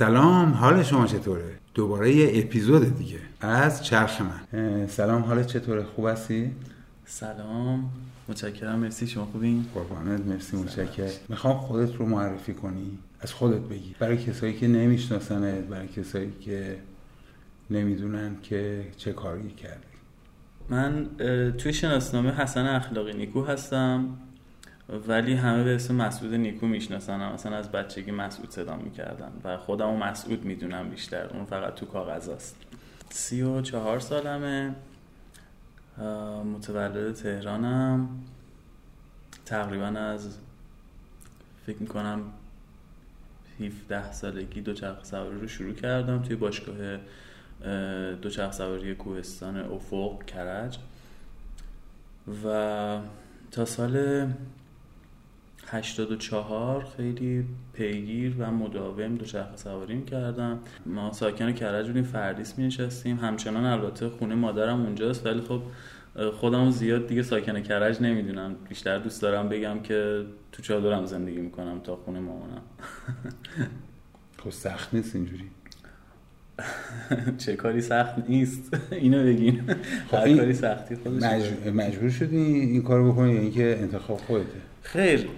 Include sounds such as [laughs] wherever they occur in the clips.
سلام حال شما چطوره؟ دوباره یه اپیزود دیگه از چرخ من. سلام حالت چطوره؟ خوب هستی؟ سلام متشکرم مرسی شما خوبین؟ قربانت مرسی متشکرم. می‌خوام خودت رو معرفی کنی از خودت بگی. برای کسایی که نمیشناسنت برای کسایی که نمی‌دونن که چه کاری کردی. من توی شناسنامه حسن اخلاقی نیکو هستم. ولی همه به اسم مسعود نیکو می‌شناسن مثلا از بچگی مسعود صدا می‌کردن و خودمو مسعود می‌دونم بیشتر اون فقط تو کاغذ است سی و چهار سالمه متولد تهرانم. تقریبا از فکر می‌کنم 17 سالگی دوچرخه سواری رو شروع کردم توی باشگاه دوچرخه سواری کوهستان افق کرج. و تا سال 84 خیلی پیگیر و مداوم دوچرخه سواری کردم. ما ساکن کرج بودیم فردیس می نشستیم همچنان البته خونه مادرم اونجاست ولی خب خودم زیاد دیگه ساکن کرج نمی‌دونم. بیشتر دوست دارم بگم که تو چادرم زندگی می‌کنم تا خونه مامانم. [laughs] خب سخت نیست اینجوری. [laughs] چه کاری سخت نیست. [laughs] اینو بگین. خب هر کاری سختی خودش مجبور, مجبور شدی این کارو بکنی یا اینکه انتخاب خودته؟ خیر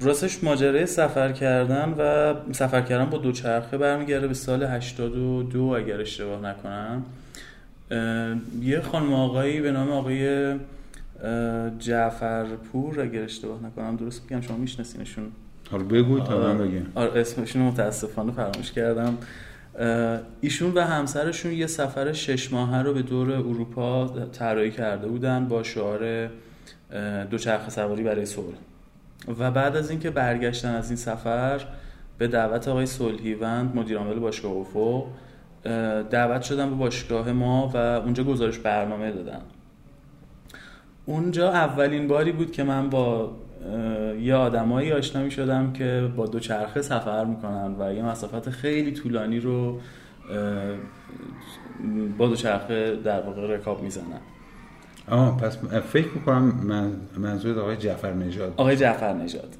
راستش ماجرای سفر کردن و سفر کردن با دوچرخه برمیگرده به سال 82 اگر اشتباه نکنم. یه خانم آقایی به نام آقای جعفرپور اگر اشتباه نکنم درست میگم؟ شما میشناسینشون. حالا بگو تا من بگم. آره اسمشون متاسفانه فراموش کردم. ایشون و همسرشون یه سفر شش ماهه رو به دور اروپا طراحی کرده بودن با شعار دوچرخه سواری برای صلح. و بعد از اینکه برگشتن از این سفر به دعوت آقای صلحیوند مدیرعامل باشگاه افق دعوت شدن به باشگاه ما و اونجا گزارش برنامه دادن اونجا اولین باری بود که من با یه آدمایی آشنا می شدم که با دوچرخه سفر می‌کنن و یه مسافت خیلی طولانی رو با دوچرخه در واقع رکاب می‌زنن. آه پس فکر می‌کنم من منظور آقای جعفر نژاد. آقای جعفر نژاد.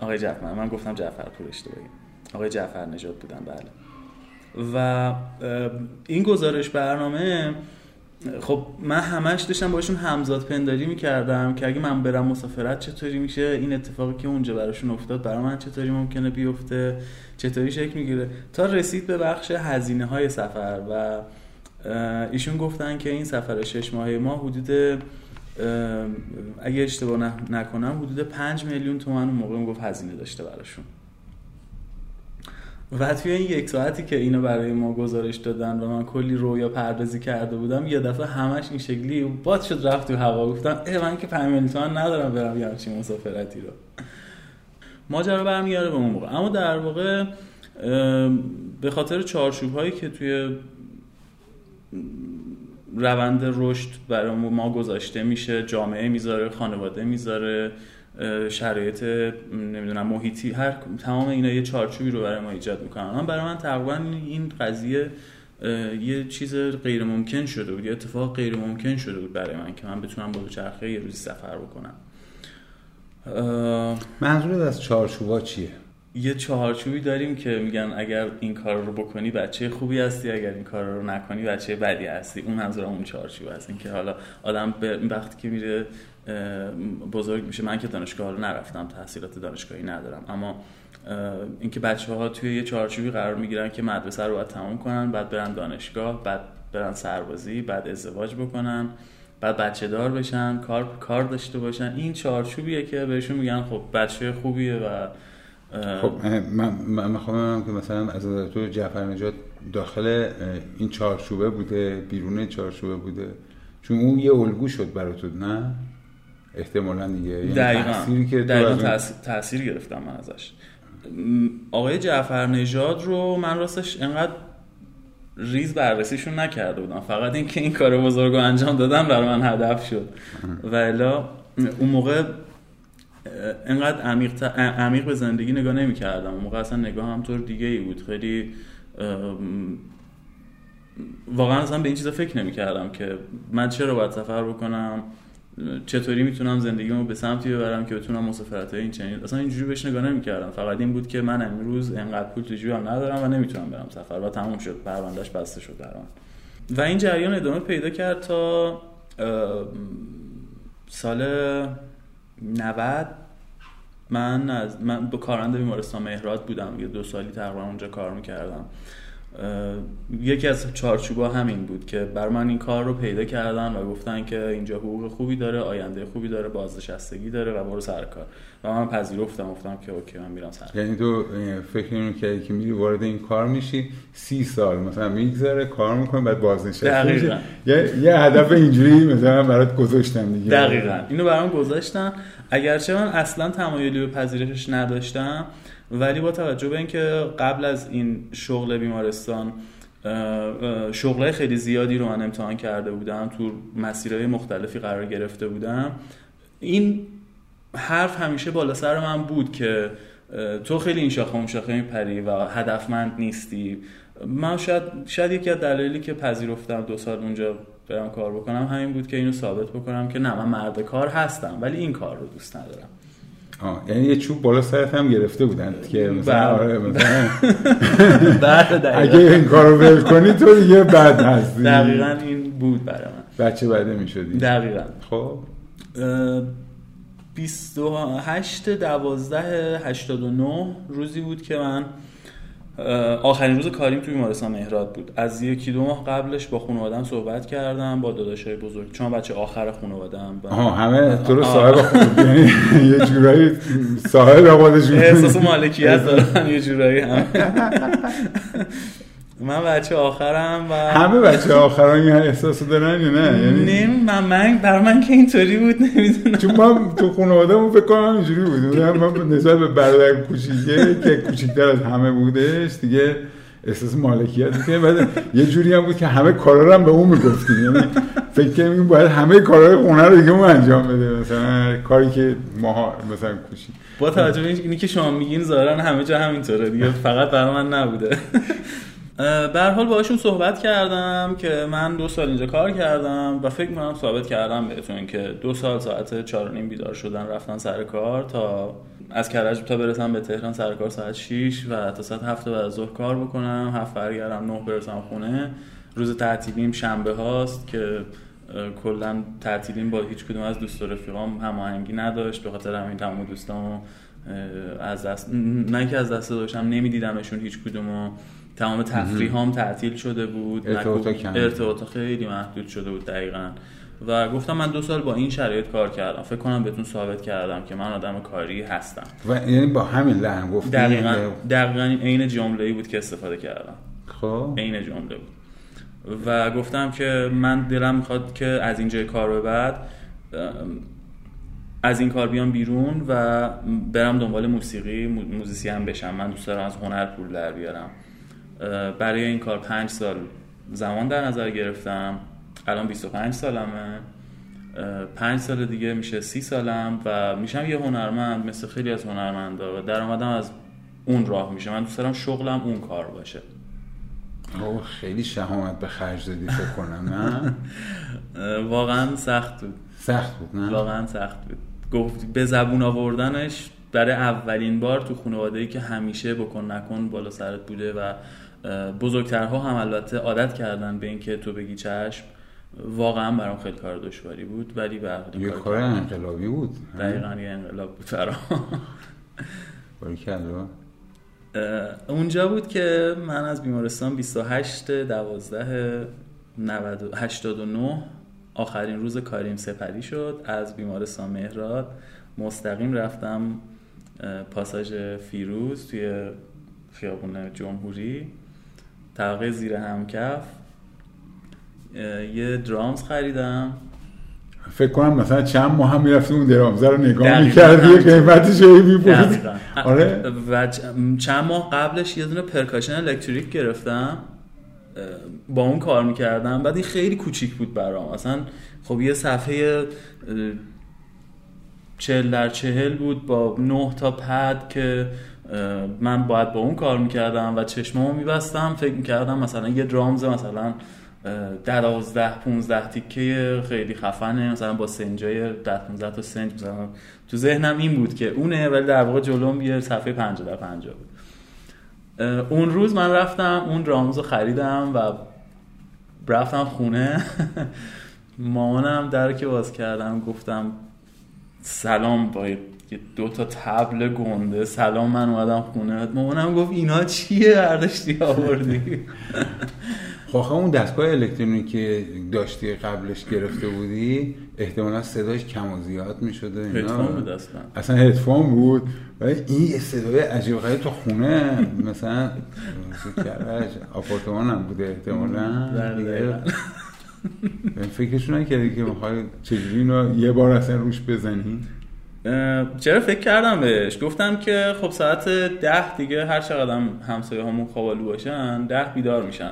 آقای جعفر من گفتم جعفر پور اشتباهی آقای جعفر نژاد بودن بله. و این گزارش برنامه خب من همش داشتم باشون همزاد پنداری می‌کردم که اگه من برم مسافرت چطوری میشه؟ این اتفاقی که اونجا براشون افتاد برای من چطوری ممکنه بیفته؟ چطوری شکل می‌گیره؟ تا رسید به بخش هزینه های سفر و ایشون گفتن که این سفر شش ماهه ما حدود اگه اشتباه نکنم حدود 5 میلیون تومن اون موقع می‌گفت هزینه داشته براشون. و توی این یک ساعتی که اینو برای ما گزارش دادن و من کلی رویا پردازی کرده بودم یه دفعه همش این شکلی باد شد رفت تو هوا. گفتم اه من که 5 میلیون تومن ندارم برم یه همچین مسافرتی رو. ماجرا برمیگرده به اون موقع. اما در واقع به خاطر چارچوب هایی که توی روند رشد برای ما گذاشته میشه جامعه می‌ذاره خانواده می‌ذاره شرایط نمی‌دونم محیطی هر تمام اینا یه چارچوبی رو برای ما ایجاد می‌کنن. من برای من تقریبا این قضیه یه چیز غیر ممکن شده بود یه اتفاق غیر ممکن شده بود برای من که من بتونم با چرخه یه روزی سفر بکنم. منظورت از چارچوبا چیه؟ یه چهارچوبی داریم که میگن اگر این کار رو بکنی بچه خوبی هستی اگر این کار رو نکنی بچه بدی هستی. اون منظورم اون چهارچوب هست. این که حالا آدم به وقتی که میره بزرگ میشه. من که دانشگاه رو نرفتم تحصیلات دانشگاهی ندارم. اما اینکه بچه ها توی یه چهارچوبی قرار می‌گیرن که مدرسه رو باید تمام کنن بعد برن دانشگاه بعد برن سربازی بعد ازدواج بکنن بعد بچه دار بشن کار کار داشته باشن. این چهارچوبیه که بهشون میگن خب بچه خوبیه و خب من من که مثلا از تو جعفر نجات داخل این چهارچوبه بوده بیرون چهارچوبه بوده. چون اون یه الگو شد برای تو نه؟ احتمالا دیگه. یعنی دقیقا. که دقیقا تاثیر, تاثیر گرفتم من ازش. آقای جعفر نژاد رو من راستش انقدر ریز بررسیشون نکرده بودم. فقط اینکه این کار بزرگ رو انجام دادم برای من هدف شد. و الا اون موقع انقدر عمیق, عمیق به زندگی نگاه نمی کردم موقع اصلا نگاه هم طور دیگه ای بود. خیلی واقعا اصلا به این چیزا فکر نمی کردم که من چرا باید سفر بکنم؟ چطوری می‌تونم زندگیمو به سمتی ببرم که بتونم مسافرت این چنین اصلا اینجوری بهش نگاه نمی‌کردم. فقط این بود که من امروز انقدر پول تو جیبم ندارم و نمی‌تونم برم سفر و تموم شد. پروندهش بسته شد برام و این جریان ادامه پیدا کرد تا سال 90 من از من با کارنده بیمارستان مهراد بودم. یه دو سالی تقریبا اونجا کار می‌کردم. یکی از چارچوبا همین بود که بر من این کار رو پیدا کردن و گفتن که اینجا حقوق خوبی داره آینده خوبی داره بازنشستگی داره و برو سر کار. و من پذیرفتم گفتم که اوکی من میرم سر یعنی تو فکر اینو کردی که میری وارد این کار میشی سی سال مثلا میگذره کار می‌کنی بعد بازنشسته میشی. یه،, یه هدف اینجوری مثلا برات گذاشتن دیگه. دقیقا. اینو برام گذاشتن. اگرچه من اصلا تمایلی به پذیرشش نداشتم ولی با توجه به اینکه قبل از این شغل بیمارستان شغلای خیلی زیادی رو من امتحان کرده بودم تو مسیرهای مختلفی قرار گرفته بودم این حرف همیشه بالا سر من بود که تو خیلی این شاخه اون شاخه میپری و هدفمند نیستی. من شاید, شاید یکی از دلایلی که پذیرفتم دو سال اونجا برم کار بکنم همین بود که اینو ثابت بکنم که نه من مرد کار هستم ولی این کار رو دوست ندارم. آه. یعنی یه چوب بالا سرت هم گرفته بودن که مثلا بله. آره مثلا [laughs] اگه این کارو ول کنی تو دیگه بد هستی. دقیقا این بود برای من. بچه بده می‌شدی. دقیقا. خب. 28 12 89 روزی بود که من آخرین روز کاریم توی بیمارستان مهراد بود. از یکی دو ماه قبلش با خانوادم صحبت کردم با داداشای بزرگ. چون بچه آخر خانوادم آها همه تو رو صاحب یعنی یه جورایی صاحب خودشون. احساس مالکیت دارن یه جورایی هم. [laughs] من بچه آخرم و همه بچه آخران این احساس دارن یا نه؟ یعنی من, من بر من که اینطوری بود نمی‌دونم. چون ما تو خانواده‌مون فکر کنم اینجوری بود. من نسبت به برادر کوچیکه که کوچیکتر از همه بودش دیگه احساس مالکیت می‌کنه بعد یه جوری هم بود که همه کارا رو هم به اون می‌گفتیم. یعنی فکر کنیم باید همه کارهای خونه رو دیگه اون انجام بده مثلا کاری که ما مثلا کوچیک. با توجه به اینی که شما میگین ظاهرا همه جا همینطوره دیگه فقط برای من نبوده. به حال باهاشون صحبت کردم که من دو سال اینجا کار کردم و فکر می‌کنم ثابت کردم بهتون که دو سال ساعت چهار نیم بیدار شدن رفتن سر کار تا از کرج تا برسم به تهران سر کار ساعت 6 و تا ساعت هفت بعد ظهر کار بکنم. هفت برگردم نه برسم خونه. روز تعطیلیم شنبه هاست که کلا تعطیلیم با هیچ کدوم از دوست و رفیقام هماهنگی نداشت به خاطر همین تمام دوستامو از دست نه که از دست داشتم نمیدیدمشون هیچ کدومو. تمام تفریح هم تعطیل شده بود. ارتباط خیلی محدود شده بود دقیقا. و گفتم من دو سال با این شرایط کار کردم. فکر کنم بهتون ثابت کردم که من آدم کاری هستم. و یعنی با همین لحن گفتی؟ دقیقا. دقیقا عین جمله بود که استفاده کردم. خب. عین جمله بود. و گفتم که من دلم می‌خواد که از اینجای کار به بعد از این کار بیام بیرون و برم دنبال موسیقی موزیسین بشم. من دوست دارم از هنر پول در بیارم. برای این کار پنج سال زمان در نظر گرفتم. الان 25 سالمه. پنج سال دیگه میشه سی سالم و میشم یه هنرمند مثل خیلی از هنرمندا و درآمدم از اون راه میشه. من دوست دارم شغلم اون کار باشه. او خیلی شهامت به خرج دادی فکر کنم نه؟ واقعا سخت بود. سخت بود نه؟ واقعا سخت بود. گفت به زبون آوردنش برای اولین بار تو خانواده که همیشه بکن نکن بالا سرت بوده و بزرگترها هم البته عادت کردن به اینکه تو بگی چشم واقعا برام خیلی کار دشواری بود ولی به یه کار انقلابی بود. دقیقا یه انقلاب بود برام. [laughs] اونجا بود که من از بیمارستان 28 12 89 آخرین روز کاریم سپری شد. از بیمارستان مهراد مستقیم رفتم پاساژ فیروز توی خیابون جمهوری. طبقه زیر همکف یه درامز خریدم. فکر کنم مثلا چند ماه هم می‌رفتی اون درامز رو نگاه می‌کردی قیمتش هی آره. و چند ماه قبلش یه دونه پرکاشن الکتریک گرفتم با اون کار می‌کردم. بعد این خیلی کوچیک بود برام. اصلا خب یه صفحه چهل در چهل بود با نه تا پد که من باید با اون کار می‌کردم و چشمامو میبستم فکر می‌کردم مثلا یه درامز مثلا دوازده 15 تیکه خیلی خفنه مثلا با سنجای 10 15 تا سنج مثلا. تو ذهنم این بود که اونه ولی در واقع جلوم یه صفحه 50 در 50 بود. اون روز من رفتم اون رامز رو خریدم و رفتم خونه. [laughs] مامانم در که باز کردم گفتم سلام با دو تا تبل گنده. سلام من اومدم خونه. مامانم گفت اینا چیه؟ برداشتی آوردی؟ [laughs] خب اون دستگاه الکترونیکی داشتی قبلش گرفته بودی احتمالا صداش کم و زیاد می شده هدفون بود اصلا. اصلا هدفون بود. ولی این صدای عجیب غریب تو خونه. مثلا کرج [laughs] آپارتمان هم بوده احتمالا. فکرشون نکردی که می‌خوای چجوری اینو یه بار اصلا روش بزنی؟ چرا فکر کردم بهش؟ گفتم که خب ساعت ده دیگه هر چقدر همسایه همون خوابالو باشن ده بیدار میشن.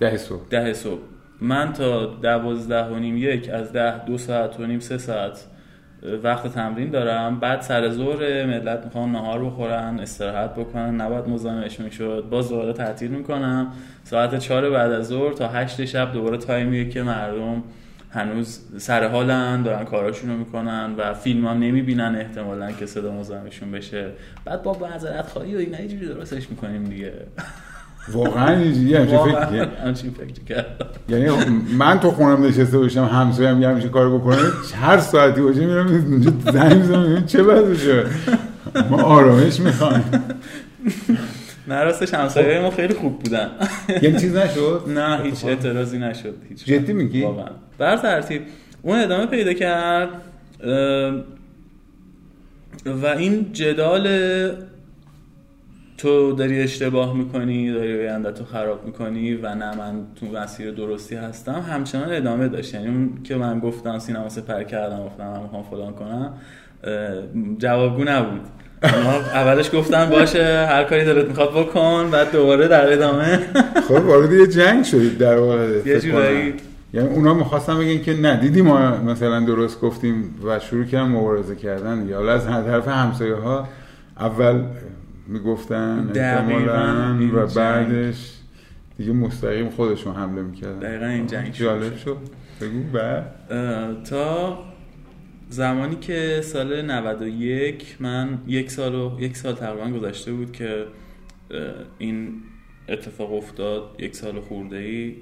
ده صبح. ده صبح. من تا دوازده و نیم یک از ده دو ساعت و نیم سه ساعت وقت تمرین دارم. بعد سر ظهر ملت می‌خوان نهار بخورن استراحت بکنن. نباید مزاحمش می‌شد. باز دوباره تعطیل می‌کنم. ساعت چهار بعد از ظهر تا هشت شب دوباره تایمیه که مردم. هنوز سر حالن دارن کاراشون رو می‌کنن و فیلم هم نمی‌بینن احتمالا که صدا مزاحمشون بشه. بعد با معذرت خواهی و این اینجوری درستش می‌کنیم دیگه. واقعا اینجوری همچین فکر همچین فکر کردم. یعنی من تو خونم نشسته باشم همسایه هم همچین کار بکنه هر ساعتی باشه میرم اینجا زنگ می‌زنم چه وضعشه ما آرامش می‌خوایم. نه راستش همسایه ما خیلی خوب بودن. یعنی چیز نشد؟ [laughs] نه هیچ اعتراضی نشد هیچ جدی میگی؟ واقعا. بر ترتیب اون ادامه پیدا کرد و این جدال تو داری اشتباه می‌کنی داری آینده تو خراب می‌کنی و نه من تو مسیر درستی هستم همچنان ادامه داشت. یعنی اون که من گفتم سینما سپر کردم گفتم من می‌خوام فلان کنم جوابگو نبود. اولش گفتم باشه هر کاری دلت می‌خواد بکن بعد دوباره در ادامه. خب وارد یه جنگ شدید در واقع یه جورایی. یعنی اونا می‌خواستم بگن که نه دیدی ما مثلا درست گفتیم و شروع کردن مبارزه کردن یا از طرف همسایه ها اول می‌گفتن و بعدش دیگه مستقیم خودشون حمله می‌کردن. دقیقا این جنگ جالب شد. بگو بعد. تا زمانی که سال 91 من یک سال و یک سال تقریبا گذشته بود که این اتفاق افتاد یک سال خورده ای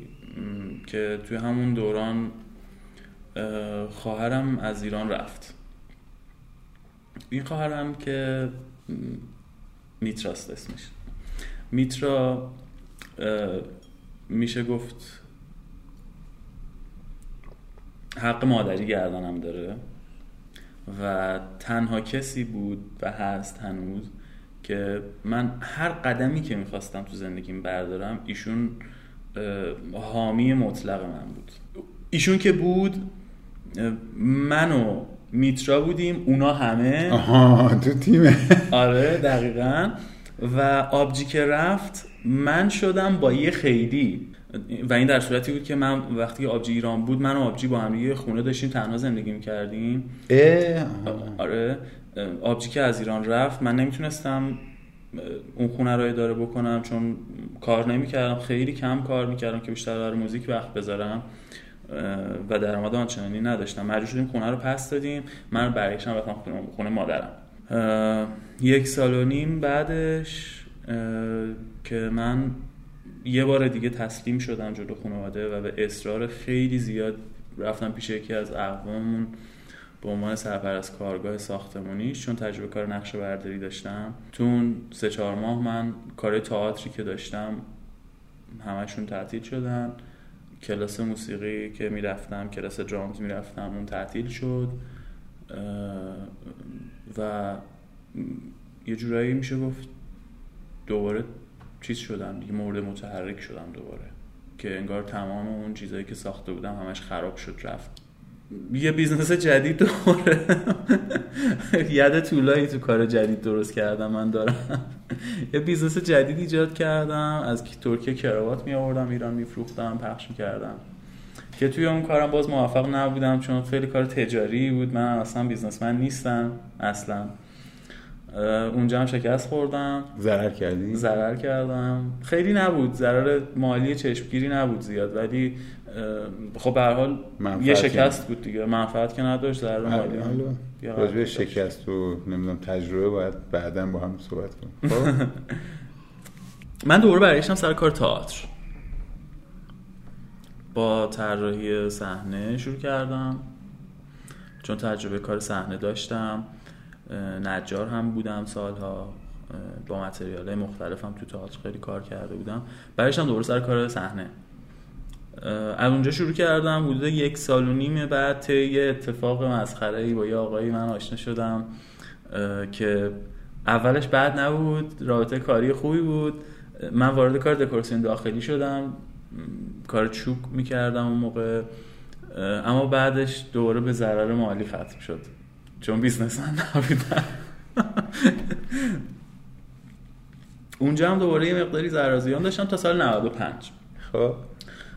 که توی همون دوران خواهرم از ایران رفت. این خواهرم که میتراست اسمش. میترا میشه گفت حق مادری گردنم داره. و تنها کسی بود و هست هنوز که من هر قدمی که می‌خواستم تو زندگیم بردارم ایشون حامی مطلق من بود. ایشون که بود من و میترا بودیم اونا همه. آها تو تیمه. آره دقیقا. و آبجی که رفت من شدم با یه خیلی. و این در صورتی بود که من وقتی آبجی ایران بود من و آبجی با هم یه خونه داشتیم تنها زندگی می‌کردیم آره. آبجی که از ایران رفت من نمی‌تونستم اون خونه رو اداره بکنم چون کار نمی‌کردم. خیلی کم کار می‌کردم که بیشتر برای موزیک وقت بذارم. و درآمد آنچنانی نداشتم. مجبور شدیم خونه رو پس دادیم من برگشتم رفتم خونه, خونه مادرم. یک سال و نیم بعدش که من یه بار دیگه تسلیم شدم جلو خانواده و به اصرار خیلی زیاد رفتم پیش یکی از اقواممون به عنوان سرپرست کارگاه ساختمونیش چون تجربه کار نقشه برداری داشتم. تو اون سه چهار ماه من کار تئاتری که داشتم همشون تعطیل شدن. کلاس موسیقی که می‌رفتم کلاس drums می‌رفتم اون تعطیل شد. و یه جورایی میشه گفت دوباره چیز شدم دیگه مرده متحرک شدم دوباره. که انگار تمام اون چیزایی که ساخته بودم همش خراب شد رفت. یه business جدید دوباره. [laughs] ید طولایی تو کار جدید درست کردم من دارم. یه business جدید ایجاد کردم از ترکیه کراوات می آوردم ایران میفروختم پخش کردم که توی اون کارم باز موفق نبودم چون خیلی کار تجاری بود. من اصلا بیزنسمن نیستم اصلا. اونجا هم شکست خوردم. ضرر کردی؟ ضرر کردم. خیلی نبود. ضرر مالی چشمگیری نبود زیاد. ولی خب به هر حال یه شکست بود دیگه. منفعت که نداشت ضرر مالی راجع شکست و نمی‌دونم تجربه باید بعدا با هم صحبت کنیم. خب؟ [laughs] من دوباره برگشتم سر کار تئاتر. با طراحی صحنه شروع کردم. چون تجربه کار صحنه داشتم. نجار هم بودم سالها. با متریال هم تو تئاتر خیلی کار کرده بودم. برایش هم دوباره سر کار صحنه. از اونجا شروع کردم. حدود یک سال و نیم بعد طی اتفاق مسخره با یه آقایی من آشنا شدم که اولش بد نبود رابطه کاری خوبی بود. من وارد کار دکوراسیون داخلی شدم. کار چوب می‌کردم اون موقع. اما بعدش دوباره به ضرر مالی ختم شد. چون business من نبودم اونجا هم دوباره یه مقداری ضرر و زیان داشتم تا سال 95 خب؟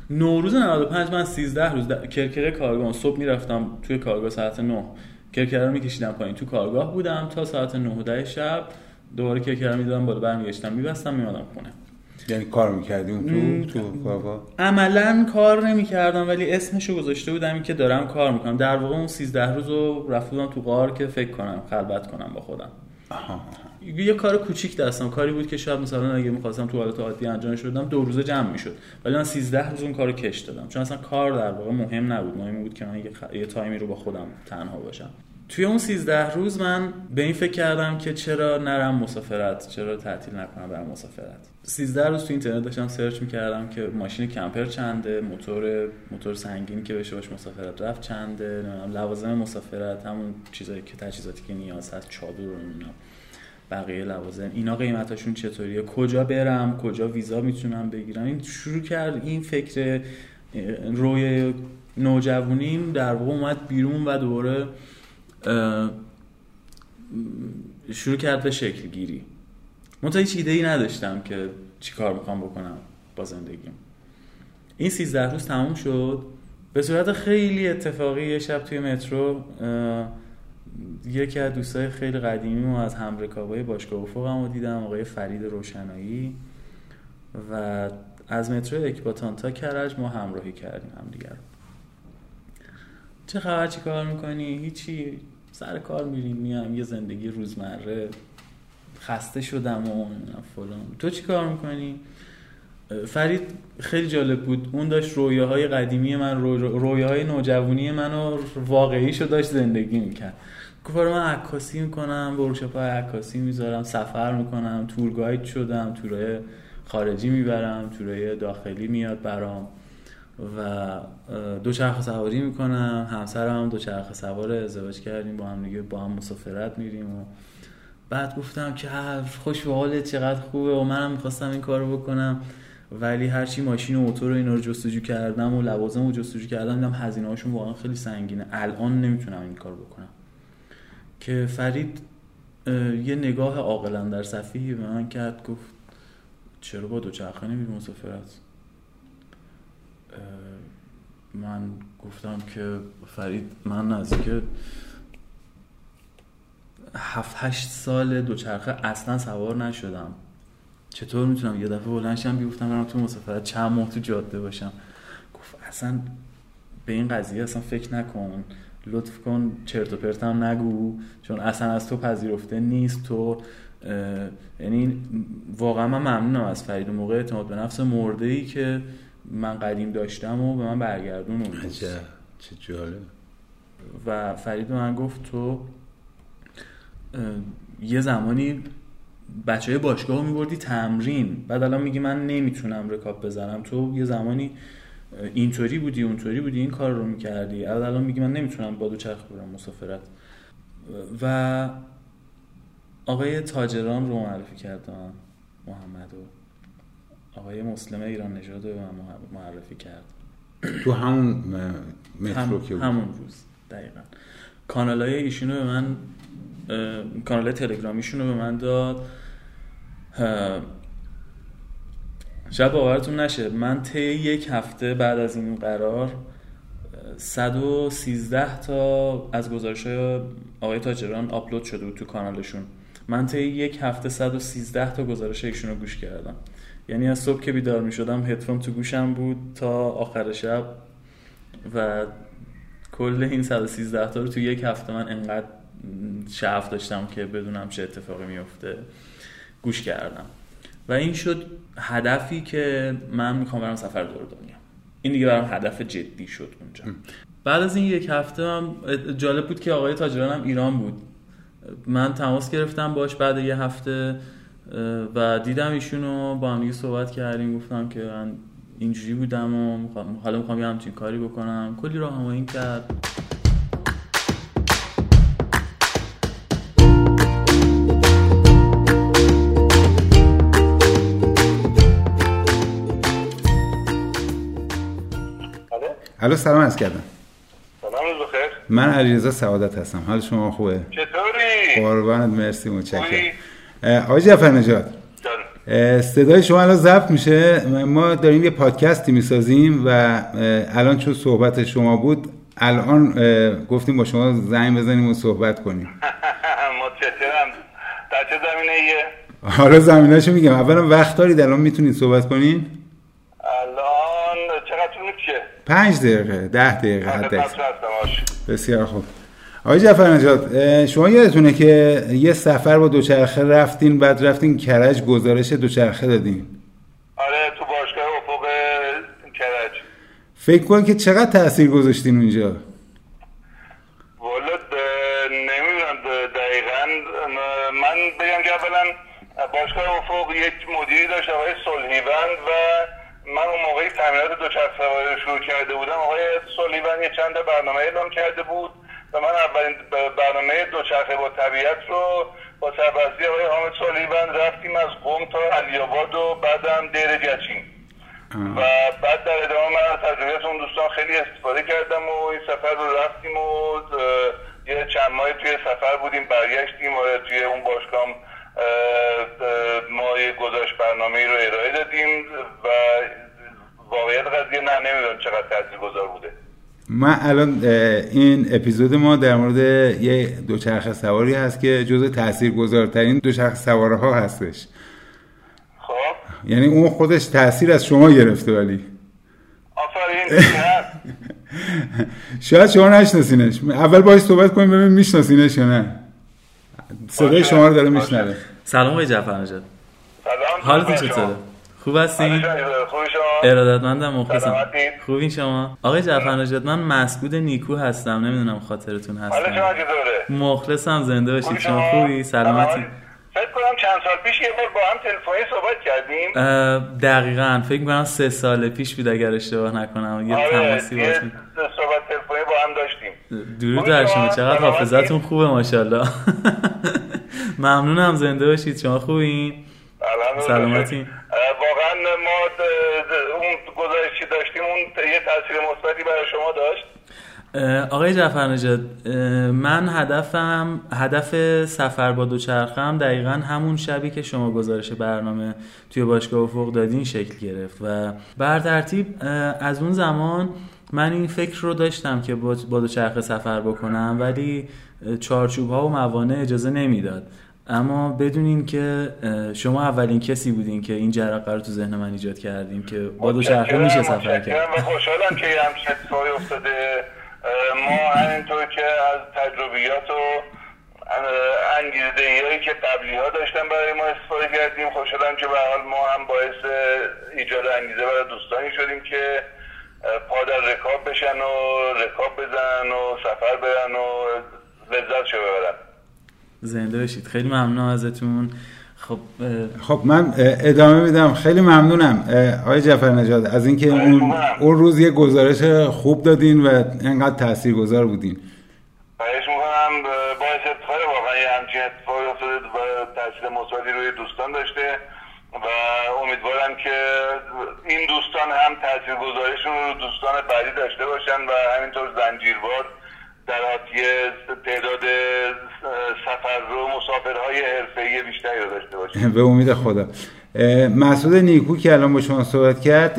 نوروز 95 من 13 روز کرکره کارگاه صبح می‌رفتم توی کارگاه ساعت 9 کرکره رو میکشیدم پایین. تو کارگاه بودم تا ساعت 9 10 شب دوباره کرکره می‌دادم بالا برمیگشتم میبستم میادم خونه. یعنی کار می‌کردی اون تو؟ تو کارگاه عملا کار نمی‌کردم ولی اسمشو گذاشته بودم که دارم کار می‌کنم. در واقع اون 13 روز رو رفتم تو غار که فکر کنم خلوت کنم با خودم. آها. یه کار کوچیک دستم. کاری بود که شاید مثلا اگه می‌خواستم تو حالت عادی انجامش بدم دو روزه جمع می‌شد. ولی من 13 روز اون کارو کش دادم. چون اصلا کار در واقع مهم نبود. مهم بود که من یه, خ... یه تایمی رو با خودم تنها باشم. توی اون 13 روز من به این فکر کردم که چرا نرم مسافرت چرا تعطیل نکنم برم مسافرت. 13 روز تو اینترنت داشتم سرچ می‌کردم که ماشین کمپر چنده موتور موتور سنگین که بشه باش مسافرت رفت چنده لوازم مسافرت همون چیزایی که تجهیزاتی که نیاز هست چادر و بقیه لوازم. اینا قیمتاشون چطوریه؟ کجا برم؟ کجا ویزا می‌تونم بگیرم؟ این شروع کرد این فکر روی نوجوانیم در واقع اومد بیرون و دوباره شروع کرد به شکل گیری منتها هیچ ایده ای نداشتم که چی کار می‌خوام بکنم با زندگیم. این سیزده روز تموم شد. به صورت خیلی اتفاقی یه شب توی مترو یکی از دوستای خیلی قدیمی و از همرکابای باشگاه افق هم دیدم آقای فرید روشنایی. و از مترو اکباتان تا کرج ما همراهی کردیم هم دیگر. چه خبر؟ چی کار می‌کنی؟ هیچی. سر کار میریم میام یه زندگی روزمره خسته شدم و فلان. تو چی کار می‌کنی؟ فرید خیلی جالب بود. اون داشت رویاهای قدیمی من رویاهای نوجوانی منو واقعیشو داشت زندگی می‌کرد. گفت من عکاسی می‌کنم ورکشاپ های عکاسی می‌ذارم سفر می‌کنم تور گاید شدم تورای خارجی می‌برم تورای داخلی میاد برام. و دوچرخه سواری می‌کنم همسرم دوچرخه سوار ازدواج کردیم با هم دیگه با هم مسافرت میریم و بعد گفتم که خوش به حالت چقدر خوبه و منم می‌خواستم این کارو بکنم. ولی هرچی ماشین و موتور و اینا رو جستجو کردم و لوازم رو جستجو کردم دیدم هزینه هاشون واقعا خیلی سنگینه. الان نمی‌تونم این کار بکنم. که فرید یه نگاه عاقلا در صفحه به من کرد گفت چرا با دوچرخه نمیری مسافرت؟ من گفتم که فرید من نزدیک هفت هشت سال دوچرخه اصلا سوار نشدم. چطور می‌تونم؟ یه دفعه بلنشم بیفتم برم تو مسافرت چند ماه تو جاده باشم. گفت اصلا به این قضیه اصلا فکر نکن. لطف کن چرت و پرتم نگو. چون اصلا از تو پذیرفته نیست. تو یعنی واقعا من ممنونم از فرید. موقع اعتماد به نفس مرده ای که من قدیم داشتم و به من برگردون چه جالب. و فرید من گفت تو یه زمانی بچه های باشگاه میبردی تمرین. بعد الان میگی من نمی‌تونم رکاب بزنم. تو یه زمانی اینطوری بودی اونطوری بودی این کار رو می‌کردی. الان میگی من نمی‌تونم با دو چرخ برم مسافرت. و آقای تاجران رو معرفی کردم محمد و آقای مسلم ایران نژاد رو معرفی کرد. تو همون مترو که همون روز دقیقا. کانال های ایشونو به من کانال تلگرامیشون رو به من داد. شاید باورتون نشه من طی یک هفته بعد از این قرار 113 تا از گزارش آقای تاجران آپلود شده بود تو کانالشون. من طی یک هفته 113 تا گزارش ایشون رو گوش کردم. یعنی از صبح که بیدار می شدم هدفون تو گوشم بود تا آخر شب و کل این 113 تا رو تو یک هفته من انقدر شعف داشتم که بدونم چه اتفاقی میفته گوش کردم. و این شد هدفی که من می‌خوام برم سفر دور دنیا این دیگه برام هدف جدی شد اونجا. بعد از این یک هفته هم جالب بود که آقای تاجران هم ایران بود. من تماس گرفتم باش بعد یه هفته. و دیدم ایشونو با هم صحبت کردیم گفتم که من اینجوری بودم و حالا می‌خوام یه همچین کاری بکنم. کلی راهنمایی کرد. الو؟ سلام از کردم. سلام روز بخیر. من علیرضا سعادت هستم. حال شما خوبه؟ چطوری؟ قربانت مرسی متشکرم. آقای جعفر نجات. صدای شما الان ضبط میشه ما داریم یه پادکستی می‌سازیم و الان چون صحبت شما بود الان گفتیم با شما زنگ بزنیم و صحبت کنیم [laughs] متشکرم در چه زمینه ایه؟ حالا زمینهشو میگم اولا وقت دارید الان می‌تونید صحبت کنین الان چقدر طول؟ پنج دقیقه ده دقیقه. هستم باش بسیار خوب آقای جعفر نجات شما یادتونه که یه سفر با دوچرخه رفتین بعد رفتین کرج گزارش دوچرخه دادین؟ آره تو باشگاه افق کرج. فکر کن که چقدر تاثیر گذاشتین اونجا. والا نمی‌دونم دقیقا من بگم که اولا باشگاه افق یک مدیری داشت آقای صلحیوند و من اون موقعی تمرینات دوچرخه شروع کرده بودم. آقای صلحیوند یه چند برنامه اعلام کرده بود. و من اولین برنامه دوچرخه با طبیعت رو با سربستی آقای حامد صلحیوند رفتیم از قم تا علیاباد و بعدم دیر جچین. و بعد در ادامه من از تجربیات اون دوستان خیلی استفاده کردم و این سفر رو رفتیم و یه چند ماه توی سفر بودیم برگشتیم و توی اون باشگاه ما یه گذاشت برنامه رو ارائه دادیم و واقعیت قضیه نه نمی‌دونم چقدر تاثیر گذار بوده. من الان این اپیزود ما در مورد یه دوچرخه سواری هست که جز تاثیرگذارترین دوچرخه سواره ها هستش. خب. یعنی اون خودش تاثیر از شما گرفته ولی. آفرین. [laughs] شاید شما نشناسینش. اول باید صحبت کنیم ببینیم میشناسینش یا نه. صدای. شما رو داره. میشنوه. سلام آقای جعفر سلام. حالتون چطوره؟ خوب هستین شما؟ ارادتمندم مخلصم؟ خوبین شما؟ آقای جعفر نژاد من مسعود نیکو هستم. نمی‌دونم خاطرتون چطوره؟ مخلصم زنده باشید. شما خوبی؟ سلامتی. فکر کنم چند سال پیش یه بار با هم تلفنی صحبت کردیم. دقیقا. فکر می‌کنم سه سال پیش بود اگر اشتباه نکنم. یه آره تماسی باشیم صحبت تلفنی با هم داشتیم. درود در شما؟ چقدر؟ حافظتون خوبه ماشاءالله. [laughs] ممنونم زنده باشید. شما خوبین. سلامتی. واقعا ما اون گزارشی داشتیم اون یه تاثیر مثبتی برای شما داشت. آقای جعفر اه، من هدفم هدف سفر با دوچرخم دقیقا همون شبی که شما گزارش برنامه توی باشگاه افق دادین شکل گرفت و بر ترتیب از اون زمان من این فکر رو داشتم که با دوچرخه سفر بکنم ولی چارچوب ها و موانع اجازه نمی‌داد. اما بدونین که شما اولین کسی بودین که این جرقه رو تو ذهن من ایجاد کردیم که با دوچرخه میشه سفر کرد. و خوشحالم که یه همچین اتفاقی افتاده. ما همینطور که از تجربیات و انگیزه هایی که قبلی ها داشتن برای ما استفاده کردیم خوشحالم که به حال ما هم باعث ایجاد انگیزه برای دوستانی شدیم که اه، پا در رکاب بشن و رکاب بزنن و سفر برن و لذت شو ببرن. زنده باشید. خیلی ممنونم ازتون. خب خب من ادامه میدم. خیلی ممنونم. آقای جعفر نجات از اینکه اون اون روز یه گزارش خوب دادین و انقدر تاثیرگذار بودین. خواهش می‌کنم. باعث افتخار واقعا یه همچین اتفاقی افتاده و تاثیر مثبتی روی دوستان داشته و امیدوارم که این دوستان هم تاثیر گذاریشون رو دوستان بعدی داشته باشن و همینطور زنجیروار در آتیه تعداد سفر رو مسافرهای حرفه‌ای بیشتری رو داشته باشن به امید خدا. مسعود نیکو که الان با شما صحبت کرد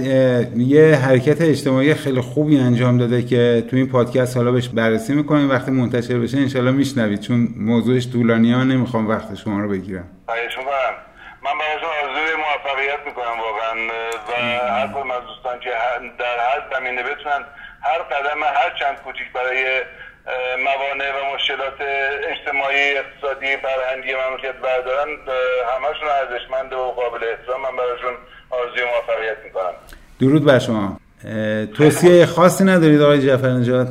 یه حرکت اجتماعی خیلی خوبی انجام داده که تو این پادکست حالا بهش بررسی می‌کنیم. وقتی منتشر بشه انشالله میشنوید چون موضوعش طولانی ها نمی‌خوام وقت شما رو بگیرم. من براشون آرزوی موفقیت می‌کنم واقعا و هر کدوم از دوستان که در هر زمینه بتونن هر قدم هر چند کوچیک برای موانع و مشکلات اجتماعی اقتصادی فرهنگی مملکت بردارن همشون ارزشمند و قابل احترام. من براشون آرزوی موفقیت می‌کنم. درود بر شما. توصیه خاصی ندارید آقای جعفر نجات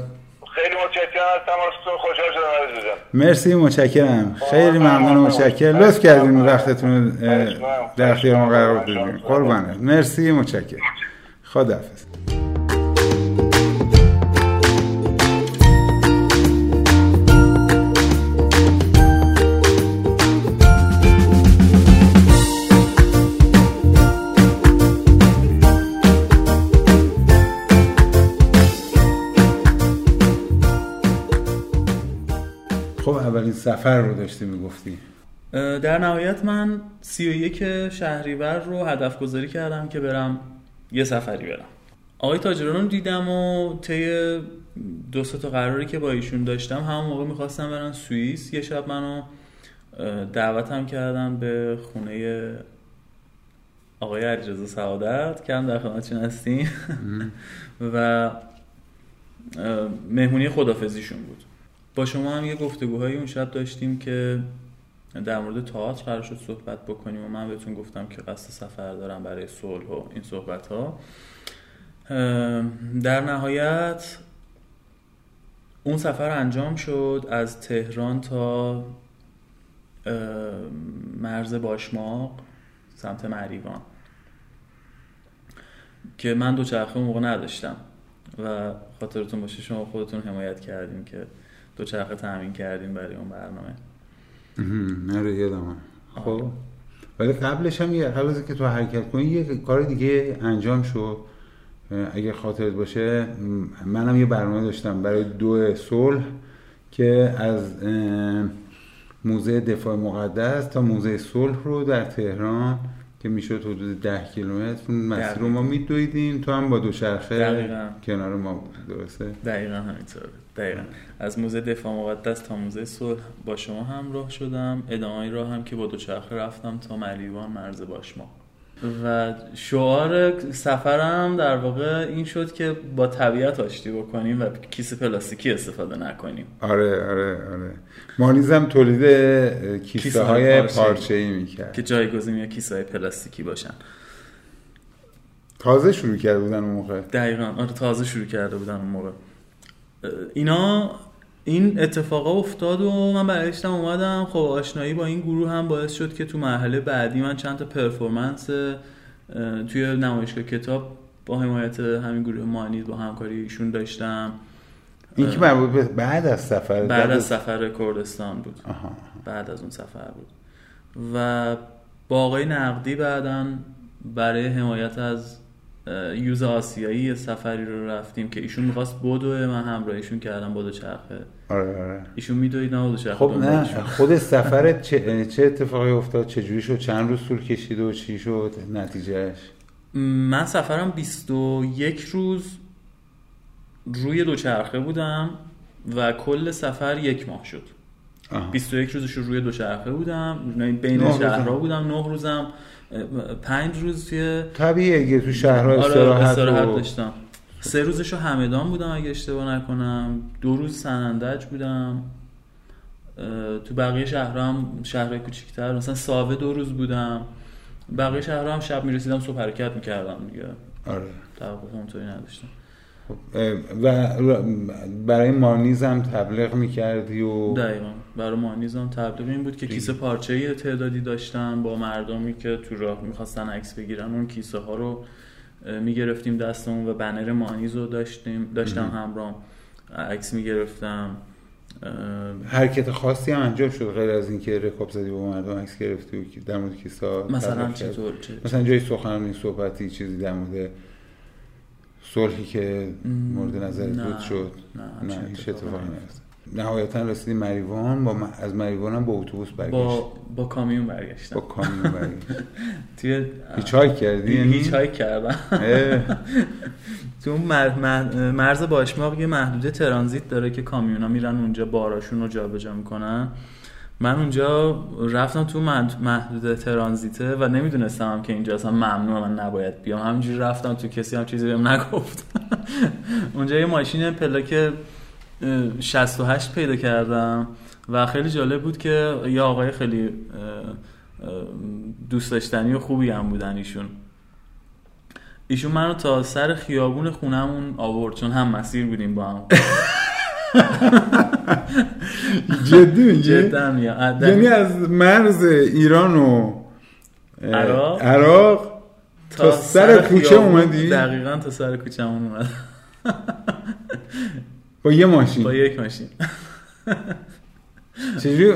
خیلی متشکرم از تماستون. خوشحال شدم عزیزم مرسی متشکرم. خیلی ممنون متشکرم. لطف کردین وقتتون در اختیار ما قرار دادین قربانه مرسی متشکرم. خداحافظ. سفر رو داشتی می‌گفتی؟ در نهایت من سی و یک شهریور رو هدف گذاری کردم که برم یه سفری برم. آقای تاجران رو دیدم و طی دو تا قراری که با ایشون داشتم همون موقع می‌خواستم برم سوئیس. یه شب منو دعوتم کردم به خونه آقای علیرضا سعادت که هم در خدمتشون هستیم. [laughs] و مهمونی خدافزیشون بود. با شما هم یه گفتگوهای اون شب داشتیم که در مورد تئاتر قرار شد صحبت بکنیم و من بهتون گفتم که قصد سفر دارم برای صلح و این صحبت ها در نهایت اون سفر انجام شد از تهران تا مرز باشماق سمت مریوان که من دوچرخه اون موقع نداشتم و خاطرتون باشه شما خودتون حمایت کردیم که دوچرخه تامین کردیم برای اون برنامه. نره یادم خب. ولی قبلش هم یه قبل که تو حرکت کنی یه کار دیگه انجام شد اگه خاطرت باشه منم یه برنامه داشتم برای دو صلح که از موزه دفاع مقدس تا موزه صلح رو در تهران که می‌شد حدود ده کیلومتر مسیر رو ما میدویدیم. تو هم با دوچرخه کنار ما درسته؟ دقیقا همینطوره. دقیقا. از موزه دفاع مقدس تا موزه صلح با شما همراه شدم. ادامه راه هم که با دوچرخه رفتم تا ملیوان مرز باشما. و شعار سفرم در واقع این شد که با طبیعت آشتی بکنیم و کیسه پلاستیکی استفاده نکنیم. آره آره آره. مانیزم تولید کیسه, های پارچه ای می‌کرد. که جایگزین یا کیسه های پلاستیکی باشن. تازه شروع کرده بودن اون موقع. دقیقا. آره تازه شروع کرده بودن اون موقع. اینا این اتفاقا افتاد و من برگشتم اومدم. خب آشنایی با این گروه هم باعث شد که تو مرحله بعدی من چند تا پرفورمنس توی نمایشگاه کتاب با حمایت همین گروه مانی با همکاری ایشون داشتم. این که بعد از سفر بعد از سفر کردستان بود. آها. بعد از اون سفر بود. و با آقای نقدی بعدا برای حمایت از یوز آسیایی سفری رو رفتیم که ایشون می‌خواست بدو من همراهیشون کردم بدو چرخه. آره آره. ایشون میدوید نه بدو چرخه خب نه خود سفر چه, چه اتفاقی افتاد؟ چه جوری شد؟ چند روز طول کشید و چی شد؟ نتیجهش من سفرم 21 روز روی دوچرخه بودم و کل سفر یک ماه شد. آه. 21 روزش روی دوچرخه بودم. بین شهرها بودم نه روزم. پنج روز توی طبیعیه تو شهرها آره، استراحت, استراحت داشتم. سه روزشو همدان بودم اگه اشتباه نکنم. دو روز سنندج بودم. تو بقیه شهرها هم شهرهای کوچیک‌تر. مثلا ساوه دو روز بودم. بقیه شهرها هم شب می‌رسیدم صبح حرکت می‌کردم دیگه. آره. توقف اونطوری نداشتم. و برای مانیز هم تبلیغ می‌کردی و دقیقا. برای مانیز هم تبلیغ این بود که کیسه پارچه تعدادی داشتم با مردمی که تو راه می‌خواستن عکس بگیرن. اون کیسه ها رو می‌گرفتیم دستمون و بنر مانیز رو داشتیم داشتم همراه عکس می‌گرفتم. حرکت خاصی هم انجام شد غیر از اینکه رکاب زدی با مردم عکس گرفتی و در مورد کیسه مثلا چطور؟ مثلا جای سخنرانی صحبتی چیزی در مورد صلحی که مورد نظر بود شد. نه, نه هیچ اتفاقی نهایتا رسیدی مریوان. با م- از مریوان هم با اتوبوس برگشت. با با کامیون برگشتم. با کامیون برگشت. [laughs] توی هیچ کردی؟ یعنی هیچ هایک کردم [laughs] تو مرز باشماق یه محدوده ترانزیت داره که کامیونا میرن اونجا باراشون رو جابجا می‌کنن. من اونجا رفتم تو محدوده ترانزیته و نمی‌دونستم هم که اینجا اصلا ممنوع من نباید بیام. همینجوری رفتم تو کسی هم چیزی بهم نگفت. [laughs] اونجا یه ماشین پلاک اه، 68 پیدا کردم و خیلی جالب بود که یه آقای خیلی دوست داشتنی و خوبی هم بودن ایشون. ایشون منو تا سر خیابون خونمون آورد چون هم مسیر بودیم با هم. [laughs] [laughs] جدی میگی؟ جدا میگم. یعنی از مرز ایران و عراق؟ عراق تا سر کوچه اومدی؟ دقیقا تا سر کوچه‌مون اومد. با یه ماشین. با یک ماشین. [laughs] چجوری؟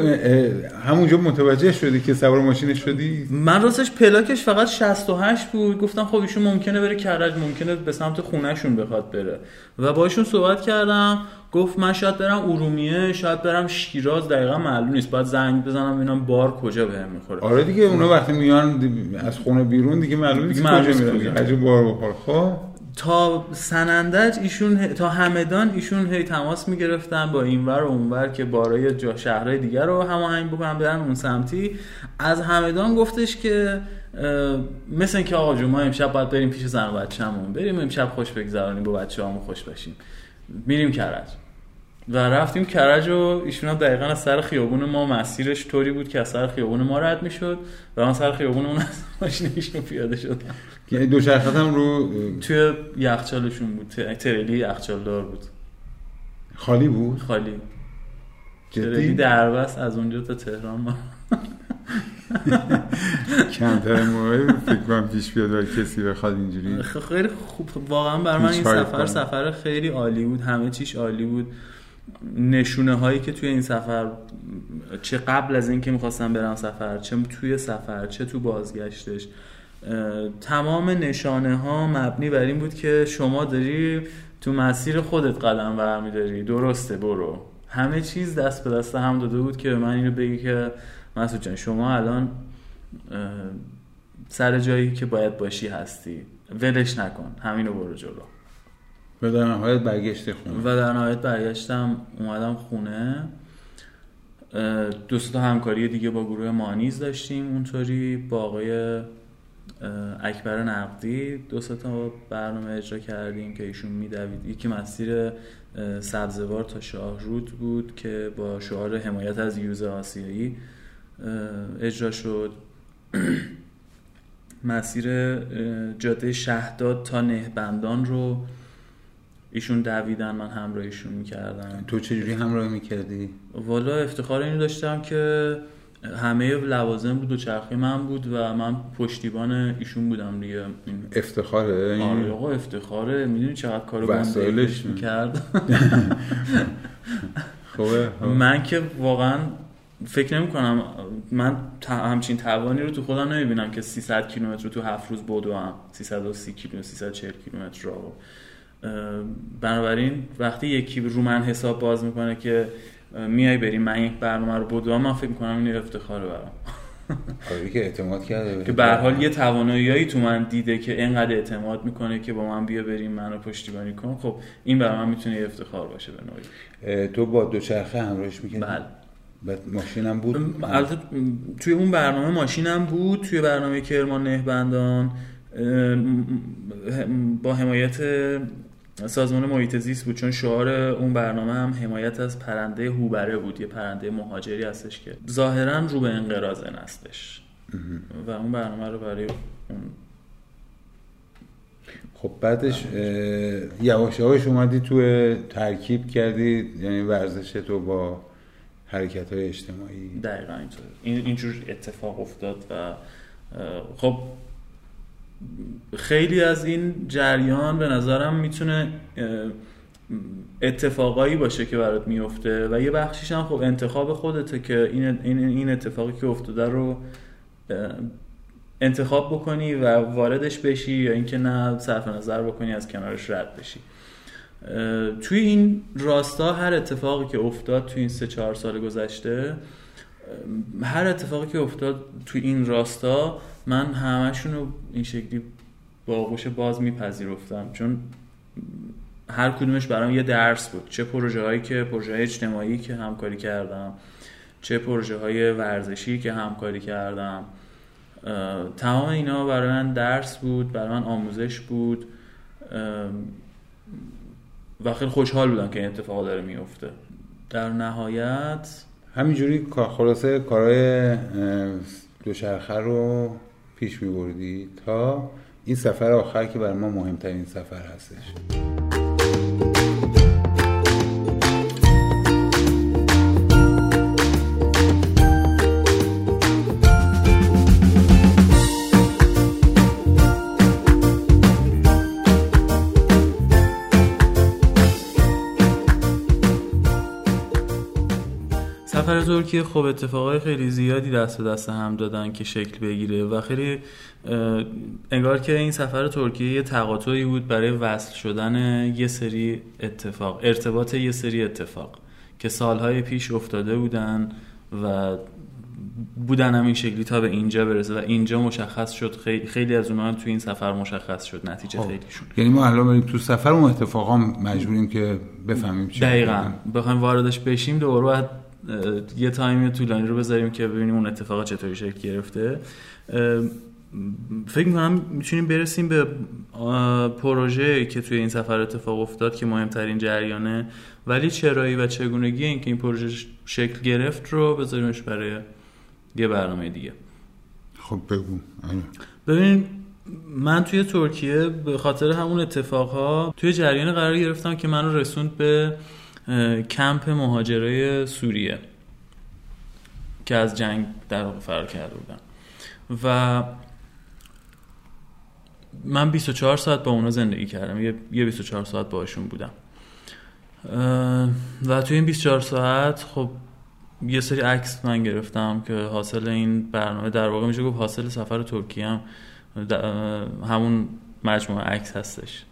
همونجا متوجه شدی که سوار ماشینش شدی؟ من راستش پلاکش فقط 68 بود. گفتم خب ایشون ممکنه بره کرج ممکنه به سمت خونهشون بخواد بره. و باشون صحبت کردم. گفت من شاید برم ارومیه شاید برم شیراز دقیقا معلوم نیست. باید زنگ بزنم ببینم بار کجا بهم می‌خوره. آره دیگه اونا وقتی میان از خونه بیرون دیگه معلوم نیست کجا میرن. عجب بار بخور. خب؟ تا سنندج ایشون تا همدان ایشون هی تماس می‌گرفتن با اینور و اونور که بارای جا شهرهای دیگر رو هماهنگ بکنن برن اون سمتی. از همدان گفتش که مثل اینکه آقا جون ما امشب باید بریم پیش زن و بچه‌مون. بریم امشب خوش بگذرونیم با بچه‌هامون خوش باشیم. میریم کرج. و رفتیم کرج و ایشون دقیقا از سر خیابون ما مسیرش طوری بود که از سر خیابون ما رد می‌شد و من سر خیابون اون از ماشین پیاده شدم که دو هم رو توی یخچالشون بود. تریلی یخچال دار بود. خالی بود؟ خالی. تریلی دربست از اونجا تا تهران. ما [laughs] کمتر موقعی فکر کنم پیش بیاد برای کسی بخواد اینجوری خ- خیلی خوب. واقعا بر من این سفر. سفر خیلی عالی بود. همه چیش عالی بود. نشونه هایی که توی این سفر چه قبل از اینکه می‌خواستم برم سفر چه توی سفر چه تو بازگشتش. تمام نشانه ها مبنی بر این بود که شما داری تو مسیر خودت قدم برمیداری. درسته برو. همه چیز دست به دست هم داده بود که به من اینو بگی که مسعود جان شما الان سر جایی که باید باشی هستی. ولش نکن. همینو برو جلو. و در نهایت برگشت خونه. و در نهایت برگشتم. اومدم خونه. اه، دو سه تا همکاری دیگه با گروه مانیز داشتیم اونطوری. با آقای اکبر نقدی. دو تا برنامه اجرا کردیم که ایشون میدوید. یکی مسیر سبزوار تا شاهرود بود که با شعار حمایت از یوز آسیایی اجرا شد. [clears throat] مسیر جاده شهداد تا نهبندان رو ایشون دویدن من همراهیشون می‌کردم. تو چجوری همراهی می‌کردی؟ والا افتخار اینو داشتم که همه لوازم رو دوچرخه من بود و من پشتیبان ایشون بودم دیگه. افتخاره؟ آره آقا افتخاره. می‌دونی چقدر کارو وسایلش گنده می‌کرد؟ [laughs] خوبه من که واقعا فکر نمی کنم من همچین توانی رو تو خودم نمی‌بینم که 300 کیلومتر رو تو هفت روز بدوم 330 کیلومتر 340 کیلومتر رو. بنابراین وقتی یکی رو من حساب باز می‌کنه که میای بریم من یک برنامه رو بدوم من فکر می‌کنم این افتخاره برام. آره که اعتماد کرده که به هر حال یه تواناییایی تو من دیده که اینقدر اعتماد می‌کنه که با من بیا بریم منو پشتیبانی کن. خب این برای من می‌تونه یه افتخار باشه به نوعی. تو با دوچرخه همراهش می‌کردی؟ بله. بعد ماشینم بود؟ البته توی اون برنامه ماشینم بود. توی برنامه کرمان نهبندان با حمایت سازمان محیط زیست بود چون شعار اون برنامه هم حمایت از پرنده هوبره بود یه پرنده مهاجری هستش که ظاهرا رو به انقراض هستش و اون برنامه رو برای اون خب بعدش یواش یواش اومدی تو ترکیب کردی یعنی ورزش تو با حرکت های اجتماعی. دقیقا اینطور. این اینجور اتفاق افتاد و خب خیلی از این جریان به نظرم می‌تونه اتفاقایی باشه که برات میفته و یه بخشیش هم خب انتخاب خودته که این این اتفاقی که افتاده رو انتخاب بکنی و واردش بشی یا اینکه نه صرف نظر بکنی از کنارش رد بشی. توی این راستا هر اتفاقی که افتاد توی این سه چهار سال گذشته هر اتفاقی که افتاد توی این راستا من همشون رو این شکلی با آغوش باز میپذیرفتم چون هر کدومش برام یه درس بود. چه پروژه هایی که پروژه های اجتماعی که همکاری کردم چه پروژه های ورزشی که همکاری کردم. تمام اینا برای من درس بود برای من آموزش بود. و خیلی خوشحال بودم که این اتفاق داره میفته. در نهایت همینجوری خلاصه کارهای دوچرخه رو پیش میبردی تا این سفر آخر که برای ما مهمترین سفر هستش. ترکیه خب اتفاقای خیلی زیادی دست به دست هم دادن که شکل بگیره و خیلی انگار که این سفر ترکیه یه تقاطعی بود برای وصل شدن یه سری اتفاق ارتباط یه سری اتفاق که سالهای پیش افتاده بودن و بودن هم این شکلی تا به اینجا برسه و اینجا مشخص شد خیلی, خیلی از اونها تو این سفر مشخص شد نتیجه خب. خیلیشون یعنی ما الان بریم تو سفر اون اتفاقا مجبوریم که بفهمیم چی دقیقا. بخوایم واردش بشیم دوباره باید یه تایمی طولانی رو بذاریم که ببینیم اون اتفاق چطوری شکل گرفته. فکر می‌کنم می‌تونیم برسیم به پروژه که توی این سفر اتفاق افتاد که مهمترین جریانه. ولی چرایی و چگونگی اینکه این پروژه شکل گرفت رو بذاریمش برای یه برنامه دیگه. خب بگو. ببین من توی ترکیه به خاطر همون اتفاقها توی جریان قرار گرفتم که من رو رسوند به کمپ مهاجرای سوریه که از جنگ در واقع فرار کرده بودن. و من 24 ساعت با اونا زندگی کردم. یه 24 ساعت باشون بودم. و توی این 24 ساعت خب یه سری عکس من گرفتم که حاصل این برنامه در واقع میشه گفت حاصل سفر ترکیه هم. همون مجموعه عکس هستش.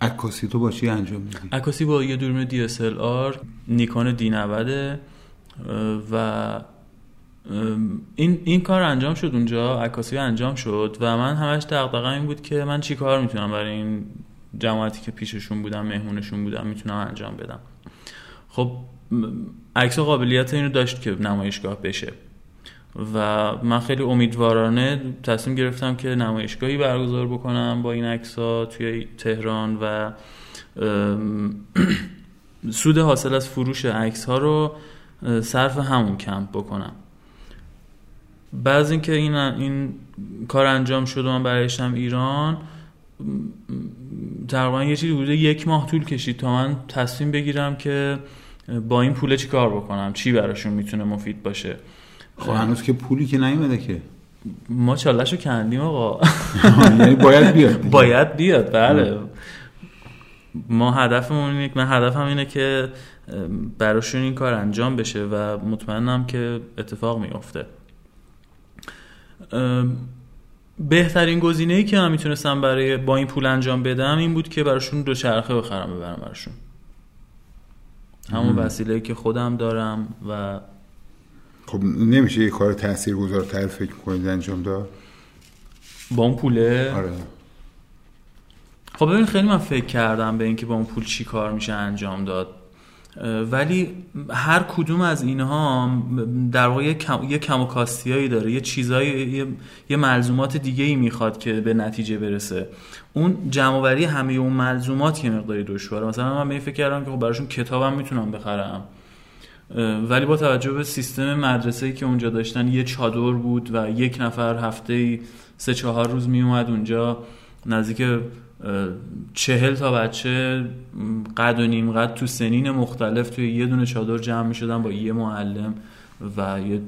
عکاسی تو با چی انجام میدی؟ عکاسی با یه دوربین DSLR نیکون دی 90 و این این کار انجام شد اونجا عکاسی انجام شد و من همش دغدغه این بود که من چی کار می‌تونم برای این جماعتی که پیششون بودم مهمونشون بودم می‌تونم انجام بدم خب عکس قابلیت اینو داشت که نمایشگاه بشه و من خیلی امیدوارانه تصمیم گرفتم که نمایشگاهی برگزار بکنم با این عکس توی تهران و [clears throat] سود حاصل از فروش عکس ها رو صرف همون کمپ بکنم. بعد اینکه این این کار انجام شد و من برایشم ایران تقریبا یه چیزی بوده یک ماه طول کشید تا من تصمیم بگیرم که با این پوله چی کار بکنم چی براشون می‌تونه مفید باشه. خب هنوز که پولی که نیومده که. ما چالشو کندیم آقا. [laughs] یعنی باید بیاد باید بیاد بله. ما هدفمون اینه من هدفم اینه که براشون این کار انجام بشه و مطمئنم که اتفاق میفته بهترین گزینه ای که من می‌تونستم برای با این پول انجام بدم این بود که براشون دو چرخه بخرم ببرم براشون. همون وسیله که خودم دارم و خب نمیشه یه کار تأثیر گذارتر فکر کنید انجام داد؟ با اون پوله آره. خب ببین خیلی من فکر کردم به اینکه با اون پول چی کار میشه انجام داد. ولی هر کدوم از اینها در واقع یه کم, یه کم و کاستیایی داره یه چیزایی یه, یه ملزومات دیگه ای می‌خواد که به نتیجه برسه. اون جمعوری همه اون ملزومات یه مقداری دشواره. مثلا من به فکر کردم که خب براشون کتابم می‌تونم بخرم. ولی با توجه به سیستم مدرسه که اونجا داشتن یه چادر بود و یک نفر هفته سه چهار روز می اومد اونجا. نزدیک چهل تا بچه قد و نیم قد تو سنین مختلف توی یه دونه چادر جمع می شدن با یه معلم و یه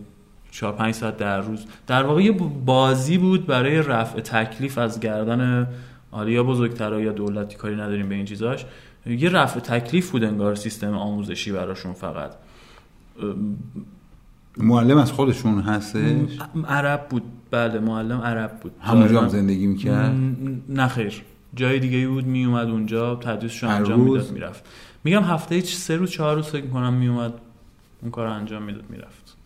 چهار پنج ساعت در روز. در واقع یه بازی بود برای رفع تکلیف از گردن حالا یا بزرگترها یا دولتی کاری نداریم به این چیزاش. یه رفع تکلیف بود انگار سیستم آموزشی براشون فقط. معلم از خودشون هستش؟ عرب بود. بله معلم عرب بود. همونجا هم زندگی می‌کرد؟ نه خیر. جای دیگه ای بود میومد اونجا تدریسش انجام؟ می‌داد می‌رفت. میگم هفته هیچ سه روز چهار روز فکر می‌کنم میومد اون کار انجام می‌داد می‌رفت.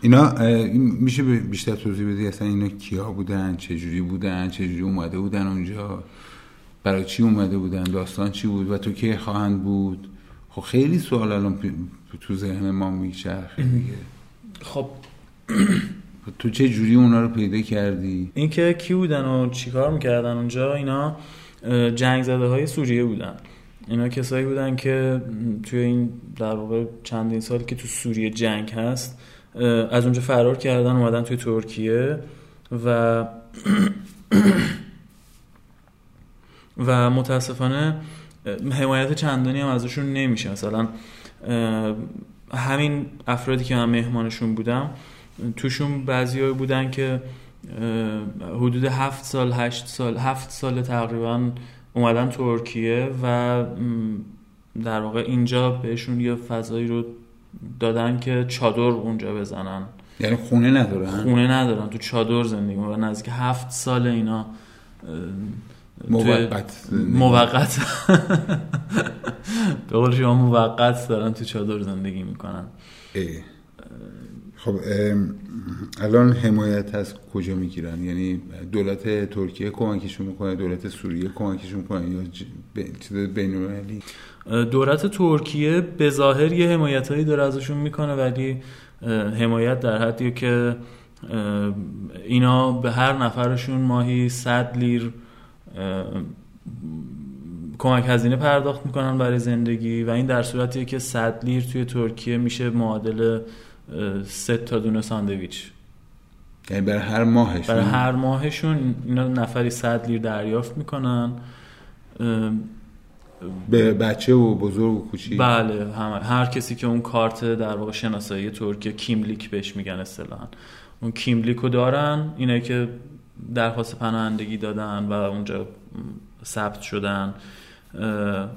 اینا میشه بیشتر توضیح بدی؟ اصلا اینا کیا بودن؟ چجوری بودن؟ چجوری اومده بودن اونجا؟ برای چی اومده بودن داستان چی بود و تو کی خواهند بود خب خیلی سوال الان تو ذهن ما میچرخه دیگه خب تو چه جوری اونا رو پیدا کردی اینکه کی بودن و چیکار می‌کردن اونجا اینا جنگ زده های سوریه بودن اینا کسایی بودن که توی این در واقع چندین سال که تو سوریه جنگ هست از اونجا فرار کردن اومدن توی ترکیه و و متاسفانه حمایت چندانی هم ازشون نمیشه. مثلا همین افرادی که من مهمانشون بودم توشون بعضی بودن که حدود هفت سال هشت سال هفت سال تقریبا اومدن ترکیه و در واقع اینجا بهشون یه فضایی رو دادن که چادر اونجا بزنن. یعنی خونه ندارن؟ خونه ندارن. تو چادر زندگی و نزدیک هفت سال اینا موقت موقت [laughs] به قول شما موقت دارن تو چادر زندگی می‌کنن. اه. خب الان حمایت از کجا می‌گیرن؟ یعنی دولت ترکیه کمکشون می‌کنه دولت سوریه کمکشون می‌کنه یا چیز بین المللی دولت ترکیه به ظاهر یه حمایت هایی داره ازشون می‌کنه ولی حمایت در حدیه که اینا به هر نفرشون ماهی 100 لیر کمک هزینه پرداخت می‌کنن برای زندگی و این در صورتیه که 100 لیر توی ترکیه میشه معادل اه، سه تا دونه ساندویچ. یعنی برای هر ماهش برای هر ماهشون اینا نفری 100 لیر دریافت می‌کنن. به بچه و بزرگ و کوچیک؟ بله همه. هر کسی که اون کارت در واقع شناسایی ترکیه کیملیک بهش میگن اصطلاحا. اون کیملیک رو دارن اینه که درخواست پناهندگی دادن و اونجا ثبت شدن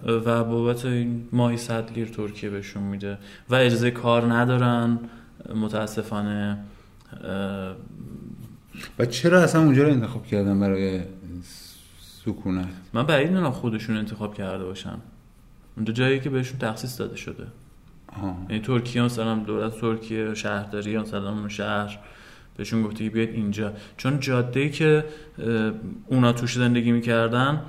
و بابت این ماهی 100 لیر ترکیه بهشون میده و اجازه کار ندارن. متاسفانه و چرا اصلا اونجا رو انتخاب کردن برای سکونت؟ من بعید می‌دونم خودشون انتخاب کرده باشن. اونجا جایی که بهشون تخصیص داده شده. یعنی ترکیه مثلا دولت ترکیه شهرداری مثلا اون شهر. بهشون گفته که بیاید اینجا. چون جاده ای که اونا توش زندگی می‌کردن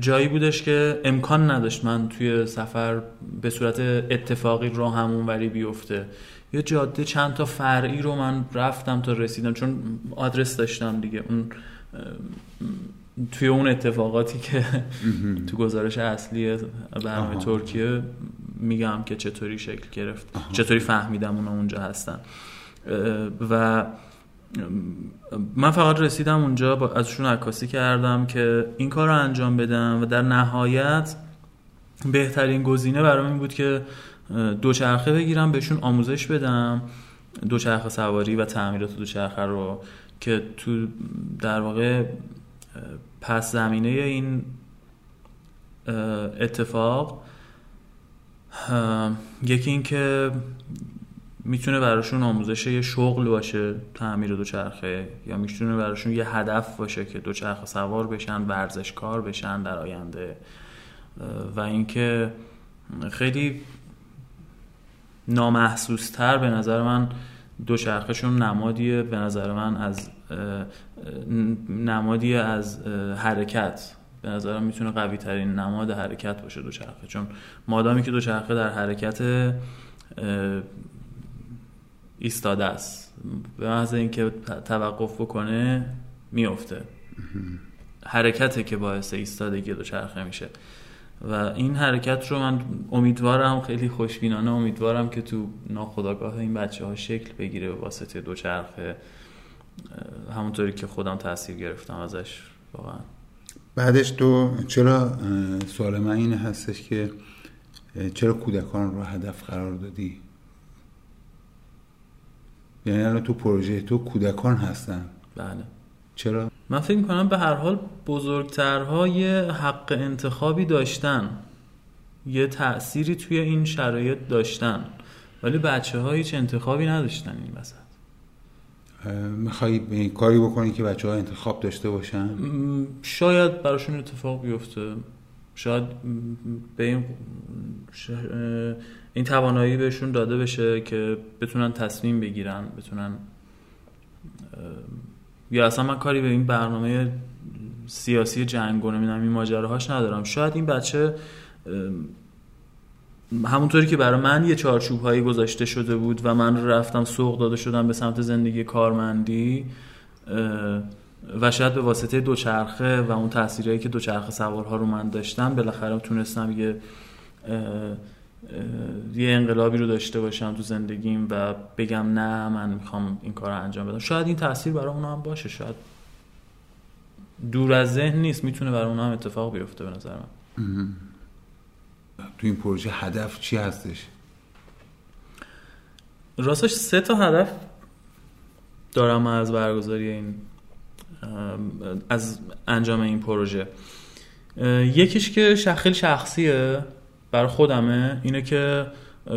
جایی بودش که امکان نداشت من توی سفر به صورت اتفاقی راه همون وری بیفته. یه جاده چند تا فرعی رو من رفتم تا رسیدم چون آدرس داشتم دیگه. اون توی اون اتفاقاتی که تو گزارش اصلی برنامه آها. ترکیه میگم که چطوری شکل گرفت. چطوری فهمیدم اونا اونجا هستن. و من فقط رسیدم اونجا با ازشون عکاسی کردم که این کار رو انجام بدم و در نهایت بهترین گزینه برام این بود که دوچرخه بگیرم بهشون آموزش بدم دوچرخه سواری و تعمیرات دوچرخه رو که تو در واقع پس زمینه این اتفاق یکی این که می‌تونه براشون آموزش یه شغل باشه تعمیر دوچرخه یا می‌تونه براشون یه هدف باشه که دوچرخه سوار بشن ورزشکار بشن در آینده. و اینکه خیلی نامحسوس تر به نظر من دوچرخهشون نمادیه به نظر من از نمادی از حرکت. به نظرم می‌تونه قوی ترین نماد حرکت باشه دوچرخه. چون مادامی که دوچرخه در حرکت ایستاده است. به محض اینکه توقف بکنه میفته حرکته که باعث ایستادگی دوچرخه میشه. و این حرکت رو من امیدوارم خیلی خوشبینانه امیدوارم که تو ناخودآگاه این بچه ها شکل بگیره به واسطه دوچرخه همونطوری که خودم تاثیر گرفتم ازش واقعا. بعدش تو چرا سوال من این هستش که چرا کودکان رو هدف قرار دادی؟ یعنی الان تو پروژه تو کودکان هستن. بله. چرا؟ من فکر می‌کنم به هر حال بزرگترها یه حق انتخابی داشتن. یه تأثیری توی این شرایط داشتن. ولی بچه ها هیچ انتخابی نداشتن این وسط. می‌خوای کاری بکنی که بچه ها انتخاب داشته باشن؟ شاید براشون اتفاق بیفته. شاید به این این توانایی بهشون داده بشه که بتونن تصمیم بگیرن بتونن یا اصلا من کاری به این برنامه سیاسی جنگ و نمی‌دونم این ماجراهاش ندارم. شاید این بچه همونطوری که برای من یه چارچوب هایی گذاشته شده بود و من رفتم سوق داده شدم به سمت زندگی کارمندی و شاید به واسطه دوچرخه و اون تاثیرهایی که دوچرخه سوارها رو من داشتم بالاخره تونستم یه یه انقلابی رو داشته باشم تو زندگیم و بگم نه من می‌خوام این کار رو انجام بدم. شاید این تاثیر برای اونا هم باشه. شاید دور از ذهن نیست. می‌تونه برای اونا هم اتفاق بیفته به نظر من. تو این پروژه هدف چی هستش؟ راستش سه تا هدف دارم از برگزاری این از انجام این پروژه. یکیش که خیلی شخصیه. برای خودمه اینه که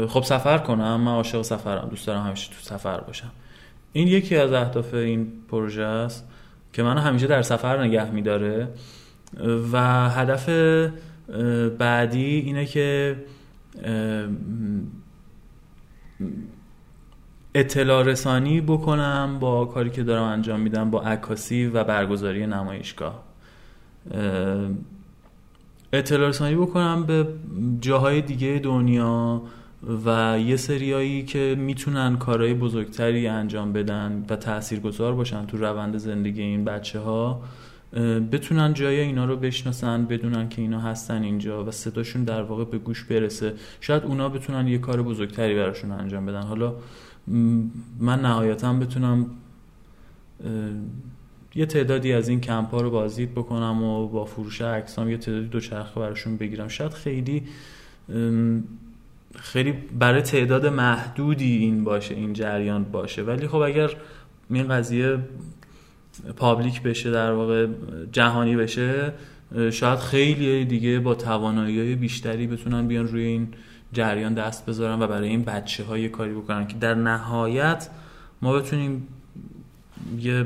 خب سفر کنم من عاشق سفرم دوست دارم همیشه تو سفر باشم. این یکی از اهداف این پروژه است که منو همیشه در سفر نگه میداره. و هدف بعدی اینه که اطلاع رسانی بکنم با کاری که دارم انجام میدم با عکاسی و برگزاری نمایشگاه. اطلاع رسانی بکنم به جاهای دیگه دنیا و یه سریایی که می‌تونن کارهای بزرگتری انجام بدن و تاثیرگذار باشن تو روند زندگی این بچه ها بتونن جای اینا رو بشناسن بدونن که اینا هستن اینجا و صداشون در واقع به گوش برسه. شاید اونا بتونن یه کار بزرگتری براشون انجام بدن. حالا من نهایتا بتونم یه تعدادی از این کمپ ها رو بازدید بکنم و با فروش عکسام یه تعدادی دوچرخه براشون بگیرم. شاید خیلی خیلی برای تعداد محدودی این باشه این جریان باشه. ولی خب اگر این قضیه پابلیک بشه در واقع جهانی بشه شاید خیلی دیگه با توانایی بیشتری بتونن بیان روی این جریان دست بذارن و برای این بچه های کاری بکنن که در نهایت ما بتونیم یه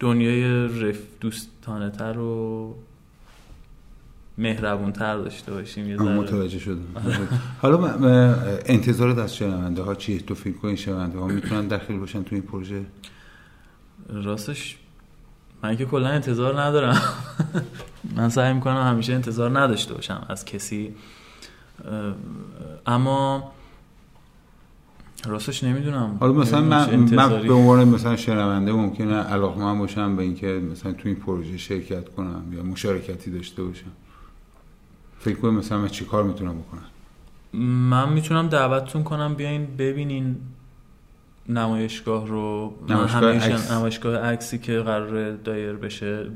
دنیای رف دوستانه تر و مهربون تر داشته باشیم یه متوجه شدم. حالا انتظار از شنونده ها چیه؟ تو فکر کنی شنونده ها می‌تونن داخل باشن تو این پروژه؟ راستش من که کلا انتظار ندارم. من سعی می‌کنم همیشه انتظار نداشته باشم از کسی. اما راستش نمی‌دونم. حالا مثلا من, من به عنوان مثلا شنونده ممکنه علاقه من باشم به اینکه مثلا تو این پروژه شرکت کنم یا مشارکتی داشته باشم. فکر کنم مثلا من چی کار می‌تونم بکنم؟ من می‌تونم دعوتتون کنم بیاین ببینین نمایشگاه رو. نمایشگاه عکسی که قرار دایر بشه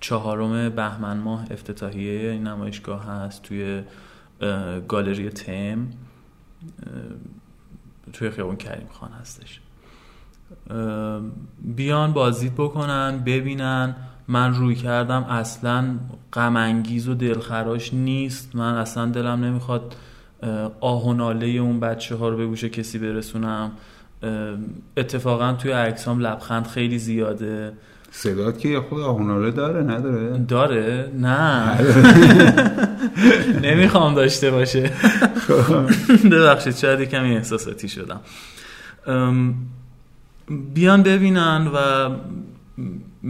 چهارم بهمن ماه افتتاحیه این نمایشگاه هست توی گالری تم. توی خیابون کریم خان هستش. بیان بازدید بکنن ببینن. من روی کردم اصلا غمانگیز و دلخراش نیست. من اصلا دلم نمی‌خواد آه و ناله اون بچه ها رو به گوش کسی برسونم. اتفاقا توی عکسام لبخند خیلی زیاده. صدات که خود آهوناله داره نداره؟ داره؟ نه. [laughs] نمی‌خوام داشته باشه. ببخشید شاید کمی احساساتی شدم. بیان ببینن و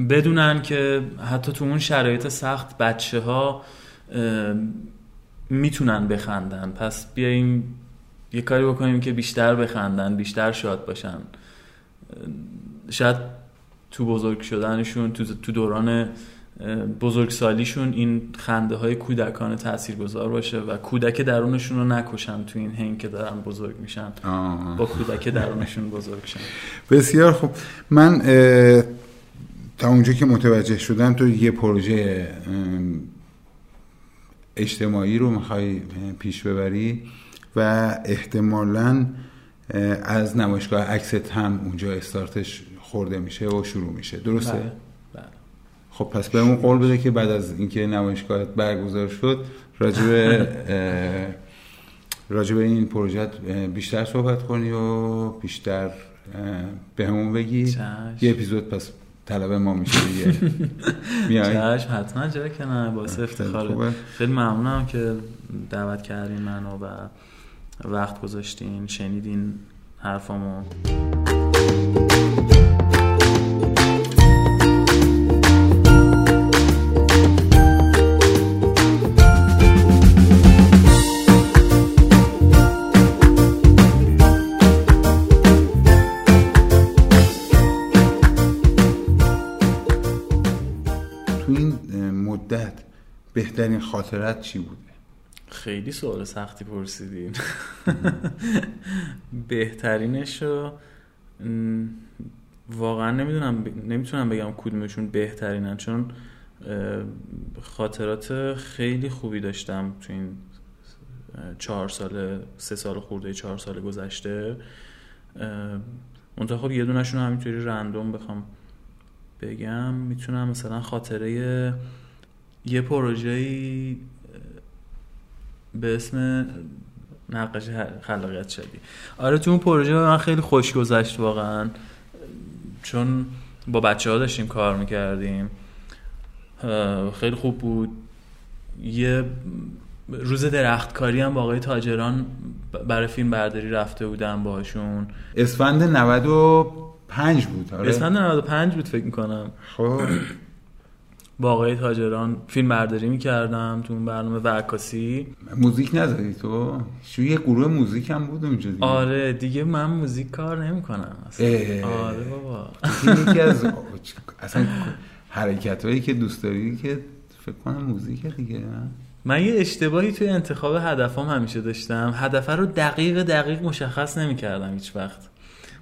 بدونن که حتی تو اون شرایط سخت بچه ها می‌تونن بخندن. پس بیایم یه کاری بکنیم که بیشتر بخندن بیشتر شاد باشن. شاید تو بزرگ شدنشون تو, تو دوران بزرگسالیشون این خنده های کودکان تأثیر گذار باشه و کودک درونشون رو نکشن تو این هنگ که دارن بزرگ میشن. با کودک درونشون بزرگ شن. بسیار خوب. من تا اونجا که متوجه شدم تو یه پروژه اجتماعی رو می‌خوای پیش ببری و احتمالا از نمایشگاه عکست هم اونجا استارتش خورده میشه و شروع میشه درسته؟ بله. بله. خب پس بهمون قول بده که بعد از اینکه نمایشگاه برگزار شد راجب راجع به این پروژه بیشتر صحبت کنی و بیشتر به همون بگی چشم. یه اپیزود پس طلب ما میشه دیگه [laughs] میای چشم حتما چرا که نه باعث افتخاره. خیلی ممنونم که دعوت کردین منو و وقت گذاشتین شنیدین حرفامو بهترین خاطرت چی بوده؟ خیلی سوال سختی پرسیدین. [laughs] بهترینش رو واقعا نمی‌دونم نمی‌تونم بگم کدومشون بهترینن چون خاطرات خیلی خوبی داشتم تو این چهار سال سه سال خورده چهار سال گذشته. منتها خب یه دونشون همینطوری رندوم بخوام بگم. می‌تونم مثلا خاطره یه پروژه‌ای به اسم نقاش خلاقیت شدی. آره تو اون پروژه من خیلی خوش گذشت واقعا. چون با بچه ها داشتیم کار می‌کردیم. خیلی خوب بود. یه روز درختکاری هم با آقای تاجران برای فیلم برداری رفته بودم باهاشون. اسفند 95 بود آره. اسفند 95 بود فکر می‌کنم. خب. با آقای تاجران فیلم برداری می‌کردم تو اون برنامه و عکاسی. موزیک نداری تو؟ شو یه گروه موزیک هم بود اونجا دیگه. آره دیگه من موزیک کار نمی‌کنم اصلا. آره بابا. یکی از اصلا حرکت هایی که دوست داری که فکر کنم موزیک دیگه؟ من یه اشتباهی توی انتخاب هدفام همیشه داشتم. هدف رو دقیق دقیق مشخص نمی‌کردم هیچ وقت.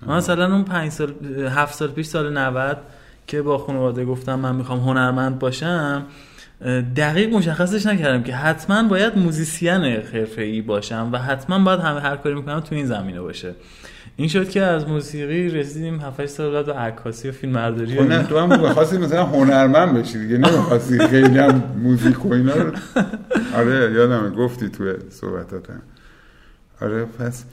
من مثلا اون پنج سال هفت سال پیش سال 90 که با خانواده گفتم من می‌خوام هنرمند باشم دقیق مشخصش نکردم که حتما باید موزیسین حرفه‌ای باشم و حتما باید همه هر کاری می‌کنم تو این زمینه باشه. این شد که از موسیقی رسیدیم 7 سال بعد به عکاسی و فیلم برداری خب نه تو هم می‌خواستی مثلا هنرمند بشی دیگه نمی‌خواستی خیلی هم موزیک و اینا رو. آره یادمه گفتی تو صحبتاتم آره پس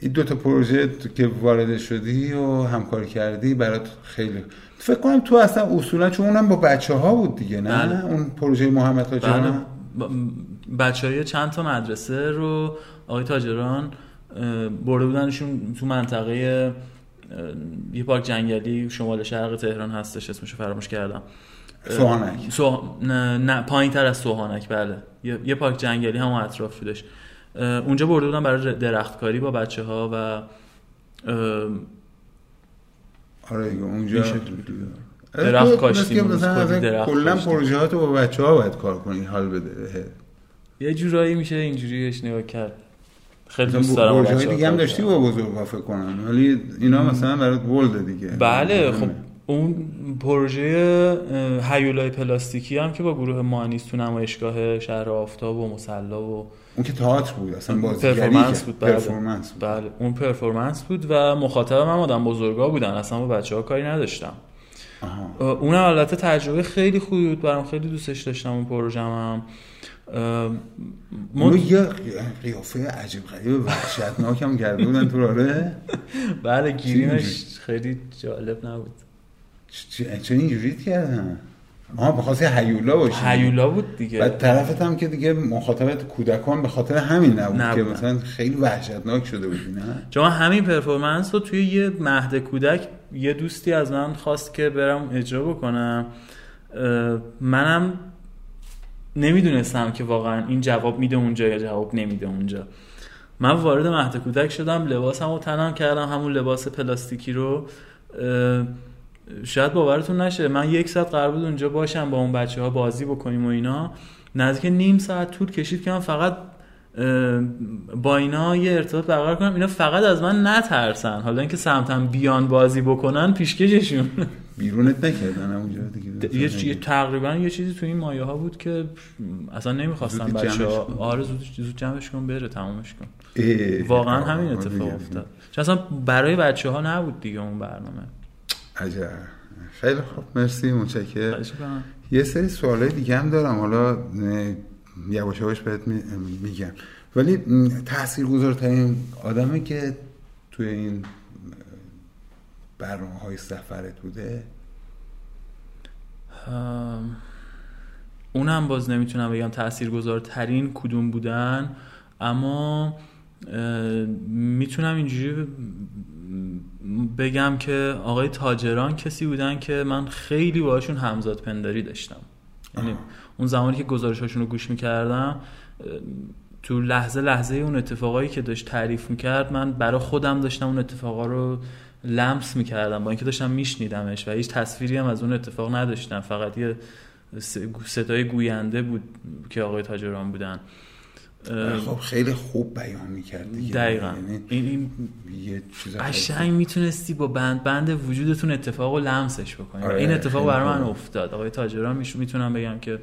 این دو تا پروژه که وارد شدی و همکار کردی برات خیلی فکر کنم تو اصلا اصولا چون اونم با بچه ها بود دیگه نه؟ بله. اون پروژه محمد بله. تاجران بچه های چند تا مدرسه رو آقای تاجران برده بودنشون تو منطقه یه پارک جنگلی شمال شرق تهران هستش اسمشو فراموش کردم. سوهانک. سو... نه, نه پایین تر از سوهانک بله. یه, یه پارک جنگلی هم اطراف اه، اونجا برده بودن برای درختکاری با بچه ها و آره دیگه اونجا. آره، درخت تو کاشتیم، کلا کاشتیم. پروژه‌هاتو با بچه ها باید کار کنی حال بده یه جورایی میشه اینجوریش نگاه کرد خیلی دوست دارم پروژه بچه‌ها دیگه هم داشتی. با بزرگا فکر کنم ولی اینا مثلا برات ولد دیگه بله خب اون پروژه هیولای پلاستیکی هم که با گروه مانیس تو نمایشگاه شهر آفتاب و مصلا و اون که تئاتر بود اصلا بازیگری performance. بود بله. performance بود بله اون performance بود و مخاطبم هم آدم بزرگا بودن اصلا با بچه ها کاری نداشتم آها. اه، اونم البته تجربه خیلی خوبی بود برام خیلی دوستش داشتم اون پروژه هم من- یه قیافه عجیب غریب وحشتناک هم کرده بودن تو آره [laughs] بله؟ گریمش خیلی جالب نبود چه اینجوری کردن آها بخواست هیولا باشی. هیولا بود دیگه. بعد طرفت هم که دیگه مخاطبت کودکان به خاطر همین نبود نبودن. که مثلا خیلی وحشتناک شده بودی نه؟ چون همین پرفورمنس رو توی یه مهد کودک یه دوستی از من خواست که برم اجرا بکنم. منم نمی‌دونستم که واقعا این جواب میده اونجا یا جواب نمیده اونجا. من وارد مهد کودک شدم لباسم رو تنم کردم همون لباس پلاستیکی رو. شاید باورتون نشه من یک ساعت قرار بود اونجا باشم با اون بچه ها بازی بکنیم و اینا. نزدیک نیم ساعت طول کشید که من فقط با اینا یه ارتباط برقرار کنم. اینا فقط از من نترسن. حالا اینکه سمتم بیان بازی بکنن پیشکششون. بیرونت نکردن اونجا دیگه. یه تقریبا یه چیزی تو این مایه ها بود که اصلا نمی‌خواستن بچه ها. آره زود, زود جمعش کن بره تمامش کن. واقعا همین اتفاق. افتاد. چون اصلا برای بچه ها نبود دیگه اون برنامه. عجب. خیلی خوب. مرسی متشکرم. یه سری سوالای دیگه هم دارم. حالا یواش یواش بهت می- میگم. ولی تاثیرگذارترین آدمی که توی این برنامه های سفرت بوده؟ اونم باز نمی‌تونم بگم تاثیرگذارترین کدوم بودن اما می‌تونم اینجوری بگم که آقای تاجران کسی بودن که من خیلی باشون همزاد پنداری داشتم. یعنی اون زمانی که گزارشاشون رو گوش می‌کردم تو لحظه لحظه اون اتفاقایی که داشت تعریف می‌کرد من برای خودم داشتم اون اتفاقا رو لمس می‌کردم. با اینکه داشتم میشنیدمش و هیچ تصویری هم از اون اتفاق نداشتم. فقط یه صدای گوینده بود که آقای تاجران بودن. خب خیلی خوب بیان می‌کرد دیگه. دقیقا. یعنی این, این یه چیز قشنگ می‌تونستی با بند بند وجودتون اتفاق و لمسش بکنی. آره این اتفاق برای من افتاد. آقای تاجران می‌تونم بگم که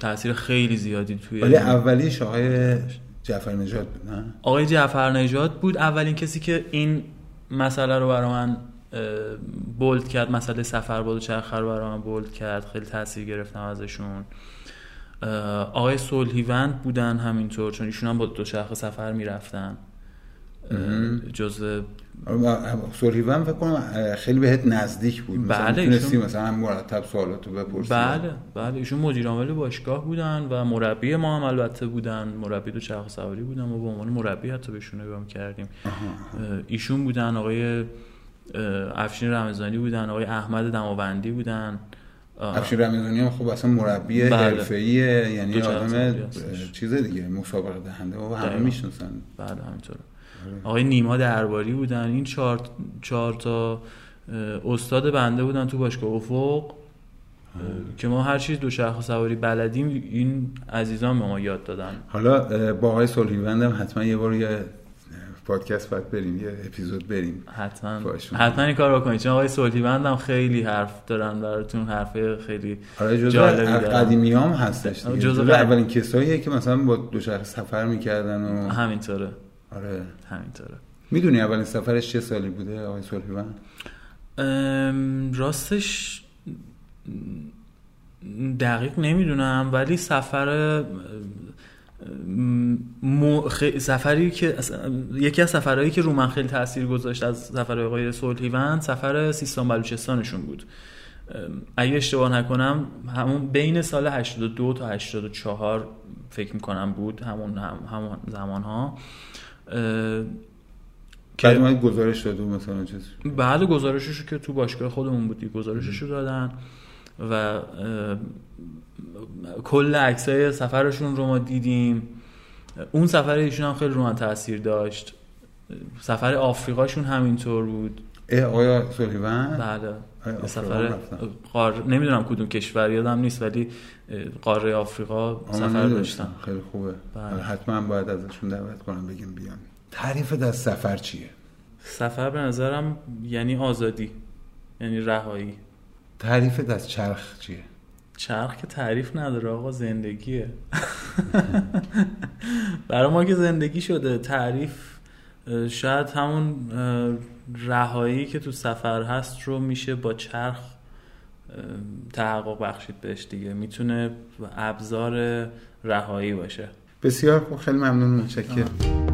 تاثیر خیلی زیادی توی ولی اولیش آقای جعفر نجات بود نه؟ آقای جعفر نجات بود. اولین کسی که این مسئله رو برای من بولد کرد مسئله سفر بود و چرخه رو برای من بولد کرد. خیلی تاثیر گرفتم ازشون. آقای سلحیوند بودن همینطور چون ایشون هم با دو شرخ سفر می‌رفتن. جز سلحیوند فکر کنم خیلی بهت نزدیک بود. بله ایشون... مثلا مرتب سوالاتو بپرسی. بله بله ایشون مدیر عامل باشگاه بودن و مربی ما هم البته بودن. مربی دو چرخ سواری بودن و به عنوان مربی حتی بهشون نگاه کردیم ایشون بودن آقای افشین رمضانی بودن آقای احمد دماوندی بودن. افشین رمضانی هم خب اصلا مربی بله. حرفه‌ایه یعنی آدم چیز دیگه مسابقه دهنده. و همه می‌شناسن. بله همینطوره. آقای نیما درباری بودن. این چهار, چهار تا استاد بنده بودن تو باشگاه افق. که ما هر چیز دو شرخ سواری بلدیم این عزیزان به ما یاد دادن. حالا با آقای سلحیوند حتما یه بار یه پادکست باید بریم یه اپیزود بریم. حتما. حتما این کار بکنید. چون آقای سلطیوند هم خیلی حرف دارن براتون حرف خیلی آره جزء قدیمی هم هستش جزء اولین کساییه که مثلا با دو شهر سفر می‌کردن و همینطوره. آره. همینطوره. می‌دونی اولین سفرش چه سالی بوده آقای سلطیوند راستش دقیق نمی‌دونم ولی سفر سفری که یکی از سفرهایی که رو من خیلی تاثیر گذاشت از سفرهای آقای سلطیوند سفر سیستان بلوچستانشون بود. اگه اشتباه نکنم همون بین سال 82 تا 84 فکر می‌کنم بود همون هم همون زمان ها که گزارش داده مثلا چیز بعد گزارشش که تو باشگاه خودمون بودی گزارشش رو دادن. و کل عکسای سفرشون رو ما دیدیم. اون سفر ایشون هم خیلی رو من تاثیر داشت. سفر آفریقاشون همینطور بود. آیا سلیوان بله. سفر قار... نمی‌دونم کدوم کشور یادم نیست ولی قاره آفریقا سفر داشتم. خیلی خوبه. بله. حتما باید ازشون دعوت کنم بگیم بیان. تعریفت از سفر چیه؟ سفر به نظرم یعنی آزادی یعنی رهایی. تعریفت از چرخ چیه؟ چرخ که تعریف نداره آقا زندگیه. [laughs] برای ما که زندگی شده تعریف شاید همون رهایی که تو سفر هست رو میشه با چرخ تحقق بخشید بهش دیگه. می‌تونه ابزار رهایی باشه. بسیار خوب خیلی ممنون متشکرم.